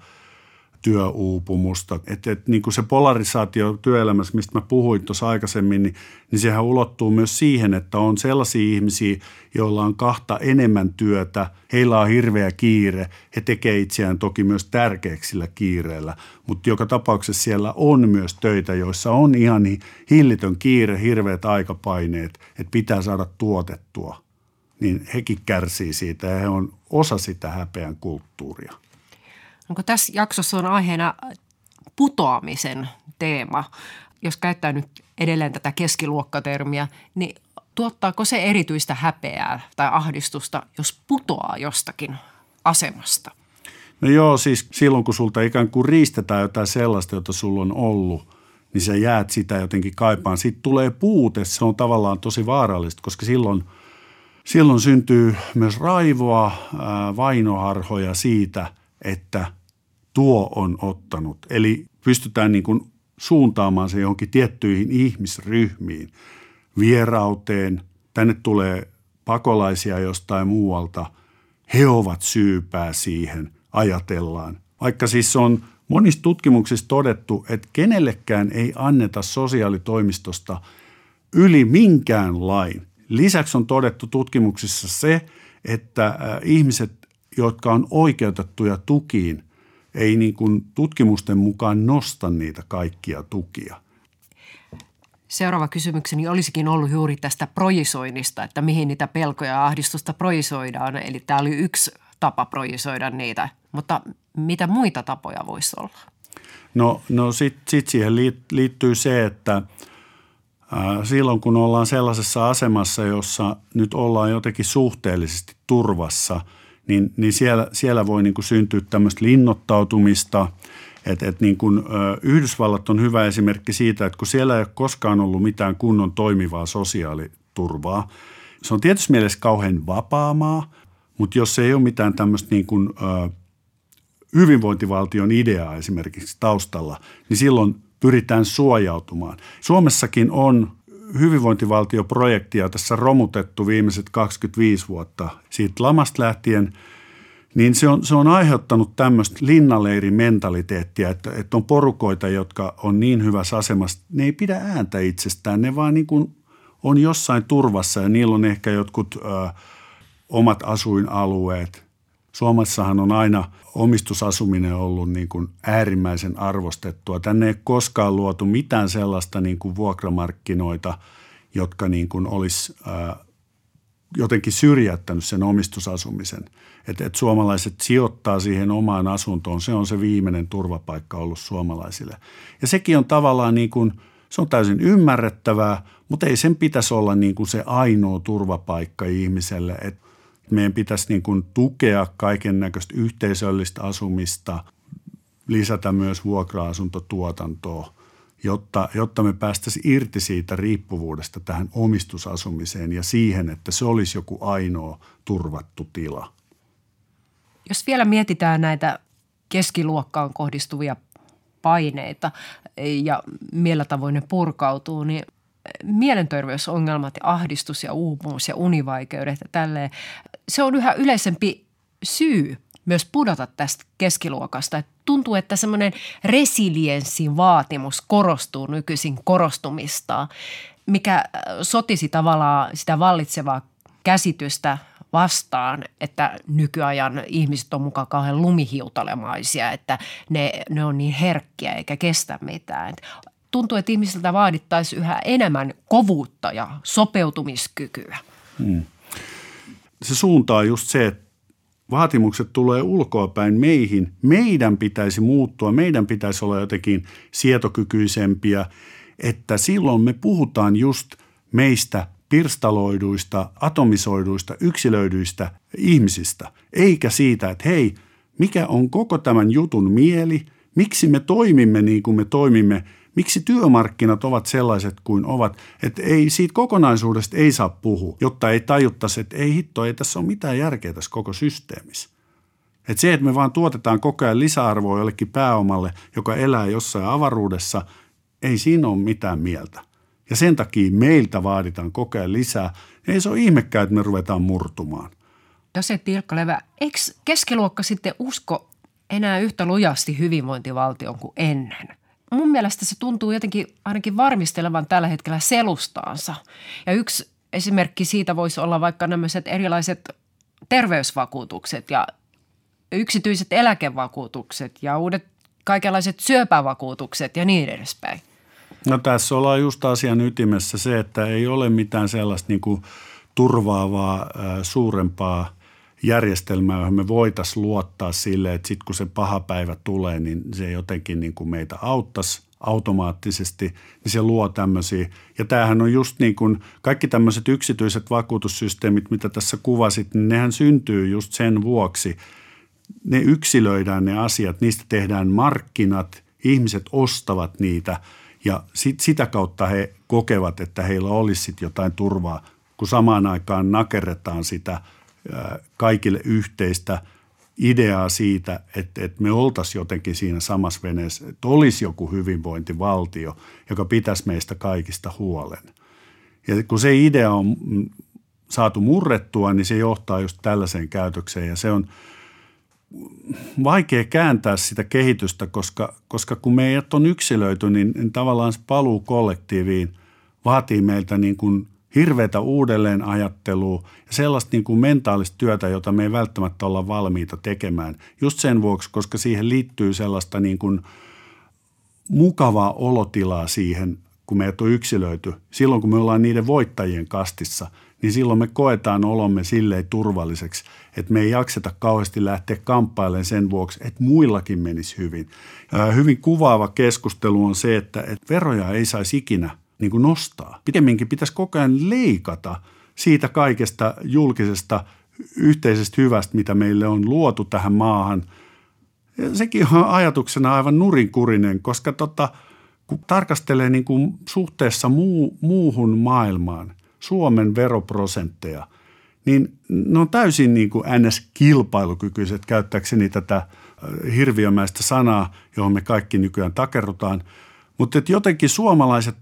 työuupumusta. Että et, niin kuin se polarisaatio työelämässä, mistä mä puhuin tuossa aikaisemmin, niin, niin sehän ulottuu myös siihen, että on sellaisia ihmisiä, joilla on kahta enemmän työtä, heillä on hirveä kiire, he tekevät itseään toki myös tärkeäksi sillä kiireellä, mutta joka tapauksessa siellä on myös töitä, joissa on ihan niin hillitön kiire, hirveät aikapaineet, että pitää saada tuotettua, niin hekin kärsii siitä ja he on osa sitä häpeän kulttuuria. Onko tässä jaksossa on aiheena putoamisen teema? Jos käyttää nyt edelleen tätä keskiluokkatermiä, niin tuottaako se erityistä häpeää tai ahdistusta, jos putoaa jostakin asemasta? No joo, siis silloin kun sulta ikään kuin riistetään jotain sellaista, jota sulla on ollut, niin sä jäät sitä jotenkin kaipaan. Sitten tulee puute, se on tavallaan tosi vaarallista, koska silloin, silloin syntyy myös raivoa, vainoharhoja siitä – että tuo on ottanut. Eli pystytään niin kuin suuntaamaan se johonkin tiettyihin ihmisryhmiin, vierauteen. Tänne tulee pakolaisia jostain muualta. He ovat syypää siihen, ajatellaan. Vaikka siis on monissa tutkimuksissa todettu, että kenellekään ei anneta sosiaalitoimistosta yli minkään lain. Lisäksi on todettu tutkimuksissa se, että ihmiset jotka on oikeutettuja tukiin, ei niin kuin tutkimusten mukaan nosta niitä kaikkia tukia. Seuraava kysymykseni olisikin ollut juuri tästä projisoinnista, että mihin niitä pelkoja ja ahdistusta projisoidaan. Eli tämä oli yksi tapa projisoida niitä, mutta mitä muita tapoja voisi olla? No, no sitten sit siihen liittyy se, että silloin kun ollaan sellaisessa asemassa, jossa nyt ollaan jotenkin suhteellisesti turvassa, niin, niin siellä, siellä voi niin kuin syntyä tämmöistä linnoittautumista – et, et niin kun, ö, Yhdysvallat on hyvä esimerkki siitä, että kun siellä ei ole koskaan ollut mitään kunnon toimivaa sosiaaliturvaa, se on tietysti mielessä kauhean vapaa maa, mutta jos ei ole mitään tämmöistä niin kuin, ö, hyvinvointivaltion ideaa esimerkiksi taustalla, niin silloin pyritään suojautumaan. Suomessakin on hyvinvointivaltioprojektia tässä romutettu viimeiset 25 vuotta siitä lamasta lähtien – niin se on, se on aiheuttanut tämmöistä linnaleirimentaliteettia, että, että on porukoita, jotka on niin hyvässä asemassa, ne ei pidä ääntä itsestään, ne vaan niin kuin on jossain turvassa ja niillä on ehkä jotkut ö, omat asuinalueet. Suomessahan on aina omistusasuminen ollut niin kuin äärimmäisen arvostettua. Tänne ei koskaan luotu mitään sellaista niin kuin vuokramarkkinoita, jotka niin kuin olisi ö, jotenkin syrjättänyt sen omistusasumisen – että, että suomalaiset sijoittaa siihen omaan asuntoon. Se on se viimeinen turvapaikka ollut suomalaisille. Ja sekin on tavallaan niin kuin, se on täysin ymmärrettävää, mutta ei sen pitäisi olla niin kuin se ainoa turvapaikka ihmiselle. Että meidän pitäisi niin kuin tukea kaiken näköistä yhteisöllistä asumista, lisätä myös vuokra-asuntotuotantoa, jotta, jotta me päästäisiin irti siitä riippuvuudesta tähän omistusasumiseen ja siihen, että se olisi joku ainoa turvattu tila. Jos vielä mietitään näitä keskiluokkaan kohdistuvia paineita ja millä tavoin ne purkautuu, niin mielenterveysongelmat ja ahdistus ja uupumus ja univaikeudet ja tälleen, se on yhä yleisempi syy myös pudota tästä keskiluokasta. Et tuntuu, että semmoinen resilienssin vaatimus korostuu nykyisin korostumista, mikä sotisi tavallaan sitä vallitsevaa käsitystä vastaan, että nykyajan ihmiset on mukaan kauhean lumihiutalemaisia, että ne, ne on niin herkkiä eikä kestä mitään. Tuntuu, että ihmisiltä vaadittaisiin yhä enemmän kovuutta ja sopeutumiskykyä. Hmm. Se suuntaa just se, että vaatimukset tulee ulkoapäin meihin. Meidän pitäisi muuttua, meidän pitäisi olla jotenkin sietokykyisempiä, että silloin me puhutaan just meistä pirstaloiduista, atomisoiduista, yksilöidyistä ihmisistä, eikä siitä, että hei, mikä on koko tämän jutun mieli, miksi me toimimme niin kuin me toimimme, miksi työmarkkinat ovat sellaiset kuin ovat, että ei siitä kokonaisuudesta ei saa puhua, jotta ei tajuttaisi, että ei hitto, ei tässä ole mitään järkeä tässä koko systeemissä. Että se, että me vaan tuotetaan koko ajan lisäarvoa jollekin pääomalle, joka elää jossain avaruudessa, ei siinä ole mitään mieltä ja sen takia meiltä vaaditaan koko ajan lisää. Ei se ole ihmekään, että me ruvetaan murtumaan. se Tilkka Levä, eikö keskiluokka sitten usko enää yhtä lujasti hyvinvointivaltion kuin ennen? Mun mielestä se tuntuu jotenkin ainakin varmistelevan tällä hetkellä selustaansa. Ja yksi esimerkki siitä voisi olla vaikka nämä erilaiset terveysvakuutukset ja yksityiset eläkevakuutukset ja uudet kaikenlaiset syöpävakuutukset ja niin edespäin. No tässä ollaan just asian ytimessä se, että ei ole mitään sellaista niin kuin turvaavaa suurempaa järjestelmää, johon me voitaisiin luottaa sille, että sitten kun se paha päivä tulee, niin se jotenkin niin kuin meitä auttaisi automaattisesti, niin se luo tämmöisiä. Ja tämähän on just niin kuin kaikki tämmöiset yksityiset vakuutussysteemit, mitä tässä kuvasit, niin nehän syntyy just sen vuoksi. Ne yksilöidään ne asiat, niistä tehdään markkinat, ihmiset ostavat niitä – ja sit, sitä kautta he kokevat, että heillä olisi sit jotain turvaa, kun samaan aikaan nakerretaan sitä kaikille yhteistä ideaa siitä, että, että me oltaisiin jotenkin siinä samassa veneessä, että olisi joku hyvinvointivaltio, joka pitäisi meistä kaikista huolen. Ja kun se idea on saatu murrettua, niin se johtaa just tällaiseen käytökseen ja se on – vaikea kääntää sitä kehitystä, koska, koska kun meidät on yksilöity, niin, niin tavallaan se paluu kollektiiviin vaatii meiltä niin kuin hirveätä uudelleenajattelua ja sellaista niin kuin mentaalista työtä, jota me ei välttämättä olla valmiita tekemään. Just sen vuoksi, koska siihen liittyy sellaista niin kuin mukavaa olotilaa siihen, kun meidät on yksilöity. Silloin, kun me ollaan niiden voittajien kastissa, niin silloin me koetaan olomme silleen turvalliseksi, että me ei jakseta kauheasti lähteä kamppailemaan sen vuoksi, että muillakin menisi hyvin. Hyvin kuvaava keskustelu on se, että, että veroja ei saisi ikinä niin kuin nostaa. Pikemminkin pitäisi koko ajan leikata siitä kaikesta julkisesta yhteisestä hyvästä, mitä meille on luotu tähän maahan. Ja sekin on ajatuksena aivan nurinkurinen, koska tota, kun tarkastelee niin kuin suhteessa muu, muuhun maailmaan Suomen veroprosentteja, niin ne on täysin niin kuin NS-kilpailukykyiset, käyttääkseni tätä äh, hirviömäistä sanaa, johon me kaikki nykyään takerrutaan. Mutta jotenkin suomalaiset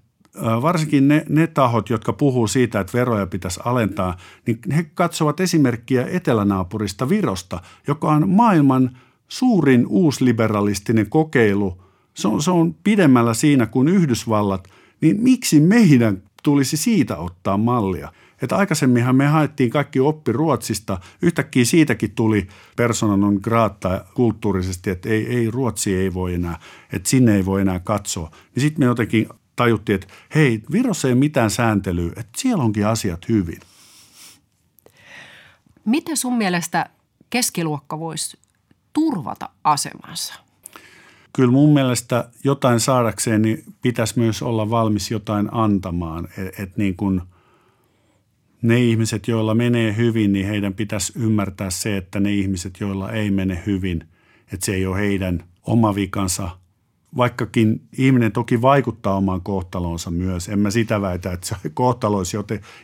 varsinkin ne, ne tahot, jotka puhuu siitä, että veroja pitäisi alentaa, niin he katsovat esimerkkiä etelänaapurista Virosta, joka on maailman suurin uusliberalistinen kokeilu. Se on, se on pidemmällä siinä kuin Yhdysvallat, niin miksi meidän tulisi siitä ottaa mallia? Että aikaisemminhan me haettiin kaikki oppi Ruotsista, yhtäkkiä siitäkin tuli persona non kulttuurisesti, että ei, ei Ruotsi ei voi enää, että sinne ei voi enää katsoa. Niin sitten me jotenkin tajuttiin, että hei, Virossa ei ole mitään sääntelyä, että siellä onkin asiat hyvin. Miten sun mielestä keskiluokka voisi turvata asemansa? Kyllä mun mielestä jotain saadakseen niin pitäisi myös olla valmis jotain antamaan. Että et niin kun ne ihmiset, joilla menee hyvin, niin heidän pitäisi ymmärtää se, että ne ihmiset, joilla ei mene hyvin, että se ei ole heidän oma vikansa – vaikkakin ihminen toki vaikuttaa omaan kohtalonsa myös. En mä sitä väitä, että se kohtalo olisi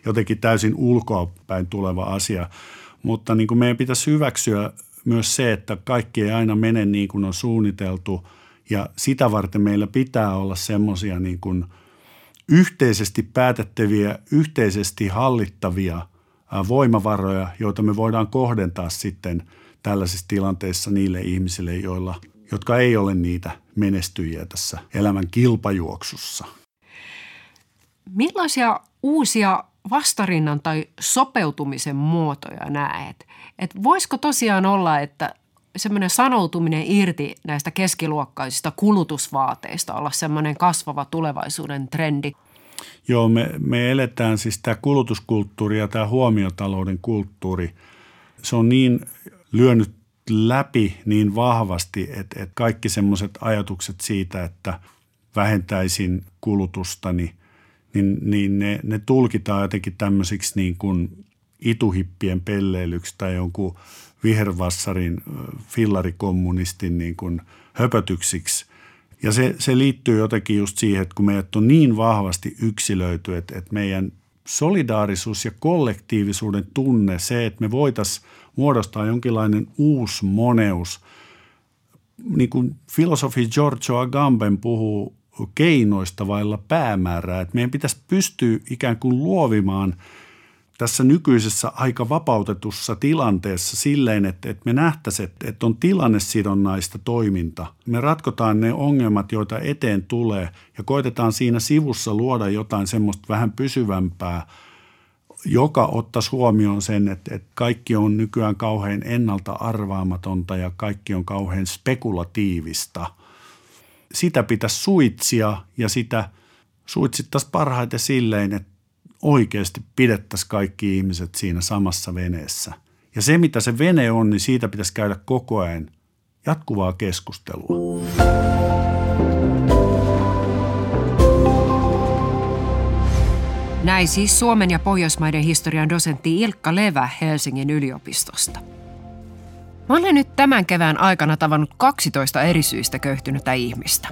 jotenkin täysin ulkoapäin tuleva asia. Mutta niin kuin meidän pitäisi hyväksyä myös se, että kaikki ei aina mene niin kuin on suunniteltu. Ja sitä varten meillä pitää olla semmoisia niin kuin yhteisesti päätettäviä, yhteisesti hallittavia voimavaroja, joita me voidaan kohdentaa sitten tällaisissa tilanteissa niille ihmisille, joilla – jotka ei ole niitä menestyjiä tässä elämän kilpajuoksussa. Millaisia uusia vastarinnan tai sopeutumisen muotoja näet? Et voisiko tosiaan olla, että semmoinen sanoutuminen irti näistä keskiluokkaisista kulutusvaateista olla semmoinen kasvava tulevaisuuden trendi? Joo, me, me eletään siis tämä kulutuskulttuuri ja tämä huomiotalouden kulttuuri. Se on niin lyönyt läpi niin vahvasti, että, että kaikki semmoiset ajatukset siitä, että vähentäisin kulutustani, niin, niin ne, ne tulkitaan jotenkin tämmöisiksi niin kuin ituhippien pelleilyksi tai jonkun vihervassarin fillarikommunistin niin kuin höpötyksiksi. Ja se, se liittyy jotenkin just siihen, että kun meidät on niin vahvasti yksilöity, että, että meidän solidaarisuus ja kollektiivisuuden tunne, se, että me voitaisiin muodostaa jonkinlainen uusi moneus. Niin kuin filosofi Giorgio Agamben puhuu keinoista vailla päämäärää, että meidän pitäisi pystyä ikään kuin luovimaan tässä nykyisessä aika vapautetussa tilanteessa silleen, että, että me nähtäisiin, että, että on tilannesidonnaista toiminta. Me ratkotaan ne ongelmat, joita eteen tulee ja koitetaan siinä sivussa luoda jotain semmoista vähän pysyvämpää – joka ottaisi huomioon sen, että, että kaikki on nykyään kauhean ennalta arvaamatonta ja kaikki on kauhean spekulatiivista. Sitä pitäisi suitsia ja sitä suitsittaisiin parhaiten silleen, että oikeasti pidettäisiin kaikki ihmiset siinä samassa veneessä. Ja se, mitä se vene on, niin siitä pitäisi käydä koko ajan jatkuvaa keskustelua. Näin siis Suomen ja Pohjoismaiden historian dosentti Ilkka Levä Helsingin yliopistosta. Mä olen nyt tämän kevään aikana tavannut 12 eri syistä köyhtynyttä ihmistä.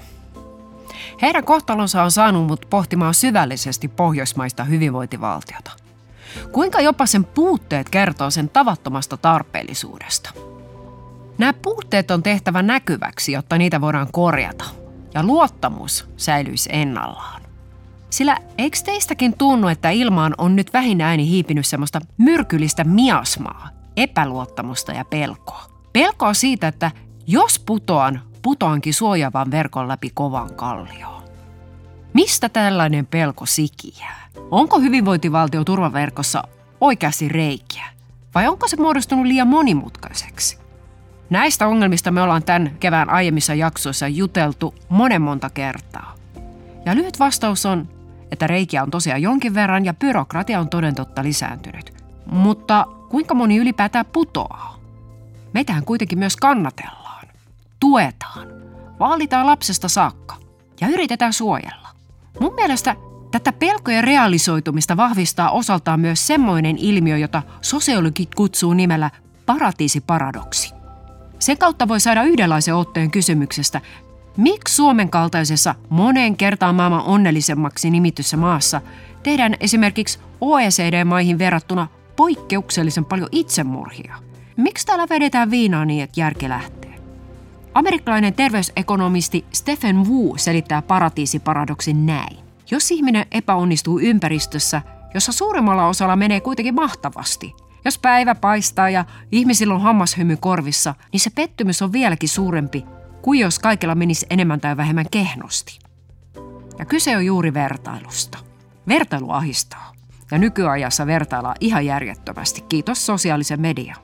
Heidän kohtalonsa on saanut mut pohtimaan syvällisesti pohjoismaista hyvinvointivaltiota. Kuinka jopa sen puutteet kertoo sen tavattomasta tarpeellisuudesta. Nämä puutteet on tehtävä näkyväksi, jotta niitä voidaan korjata ja luottamus säilyisi ennallaan. Sillä eikö teistäkin tunnu, että ilmaan on nyt vähin ääni hiipinyt semmoista myrkyllistä miasmaa, epäluottamusta ja pelkoa? Pelkoa siitä, että jos putoan, putoankin suojaavan verkon läpi kovan kallioon. Mistä tällainen pelko sikiää? Onko hyvinvointivaltio turvaverkossa oikeasti reikiä? Vai onko se muodostunut liian monimutkaiseksi? Näistä ongelmista me ollaan tämän kevään aiemmissa jaksoissa juteltu monen monta kertaa. Ja lyhyt vastaus on, että reikiä on tosiaan jonkin verran ja byrokratia on toden totta lisääntynyt. Mutta kuinka moni ylipäätään putoaa? Meitähän kuitenkin myös kannatellaan, tuetaan, vaalitaan lapsesta saakka ja yritetään suojella. Mun mielestä tätä pelkojen realisoitumista vahvistaa osaltaan myös semmoinen ilmiö, jota sosiologit kutsuu nimellä paratiisiparadoksi. Sen kautta voi saada yhdenlaisen otteen kysymyksestä, miksi Suomen kaltaisessa moneen kertaan maailman onnellisemmaksi nimityssä maassa tehdään esimerkiksi OECD-maihin verrattuna poikkeuksellisen paljon itsemurhia? Miksi täällä vedetään viinaa niin, että järki lähtee? Amerikkalainen terveysekonomisti Stephen Wu selittää paratiisiparadoksin näin. Jos ihminen epäonnistuu ympäristössä, jossa suurimmalla osalla menee kuitenkin mahtavasti, jos päivä paistaa ja ihmisillä on hammashymy korvissa, niin se pettymys on vieläkin suurempi kuin jos kaikilla menisi enemmän tai vähemmän kehnosti. Ja kyse on juuri vertailusta. Vertailu ahistaa. Ja nykyajassa vertaillaan ihan järjettömästi, kiitos sosiaalisen median.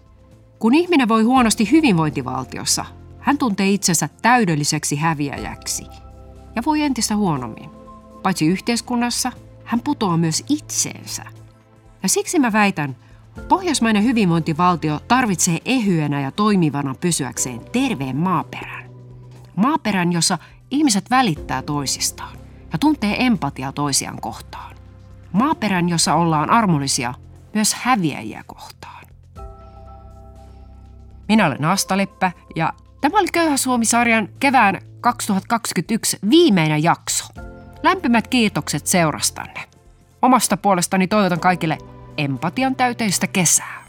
Kun ihminen voi huonosti hyvinvointivaltiossa, hän tuntee itsensä täydelliseksi häviäjäksi ja voi entistä huonommin. Paitsi yhteiskunnassa, hän putoaa myös itseensä. Ja siksi mä väitän, pohjoismainen hyvinvointivaltio tarvitsee ehyenä ja toimivana pysyäkseen terveen maaperän. Maaperän, jossa ihmiset välittää toisistaan ja tuntee empatiaa toisiaan kohtaan. Maaperän, jossa ollaan armollisia myös häviäjiä kohtaan. Minä olen Asta Leppä ja tämä oli Köyhä Suomi-sarjan kevään 2021 viimeinen jakso. Lämpimät kiitokset seurastanne. Omasta puolestani toivotan kaikille empatian täyteistä kesää.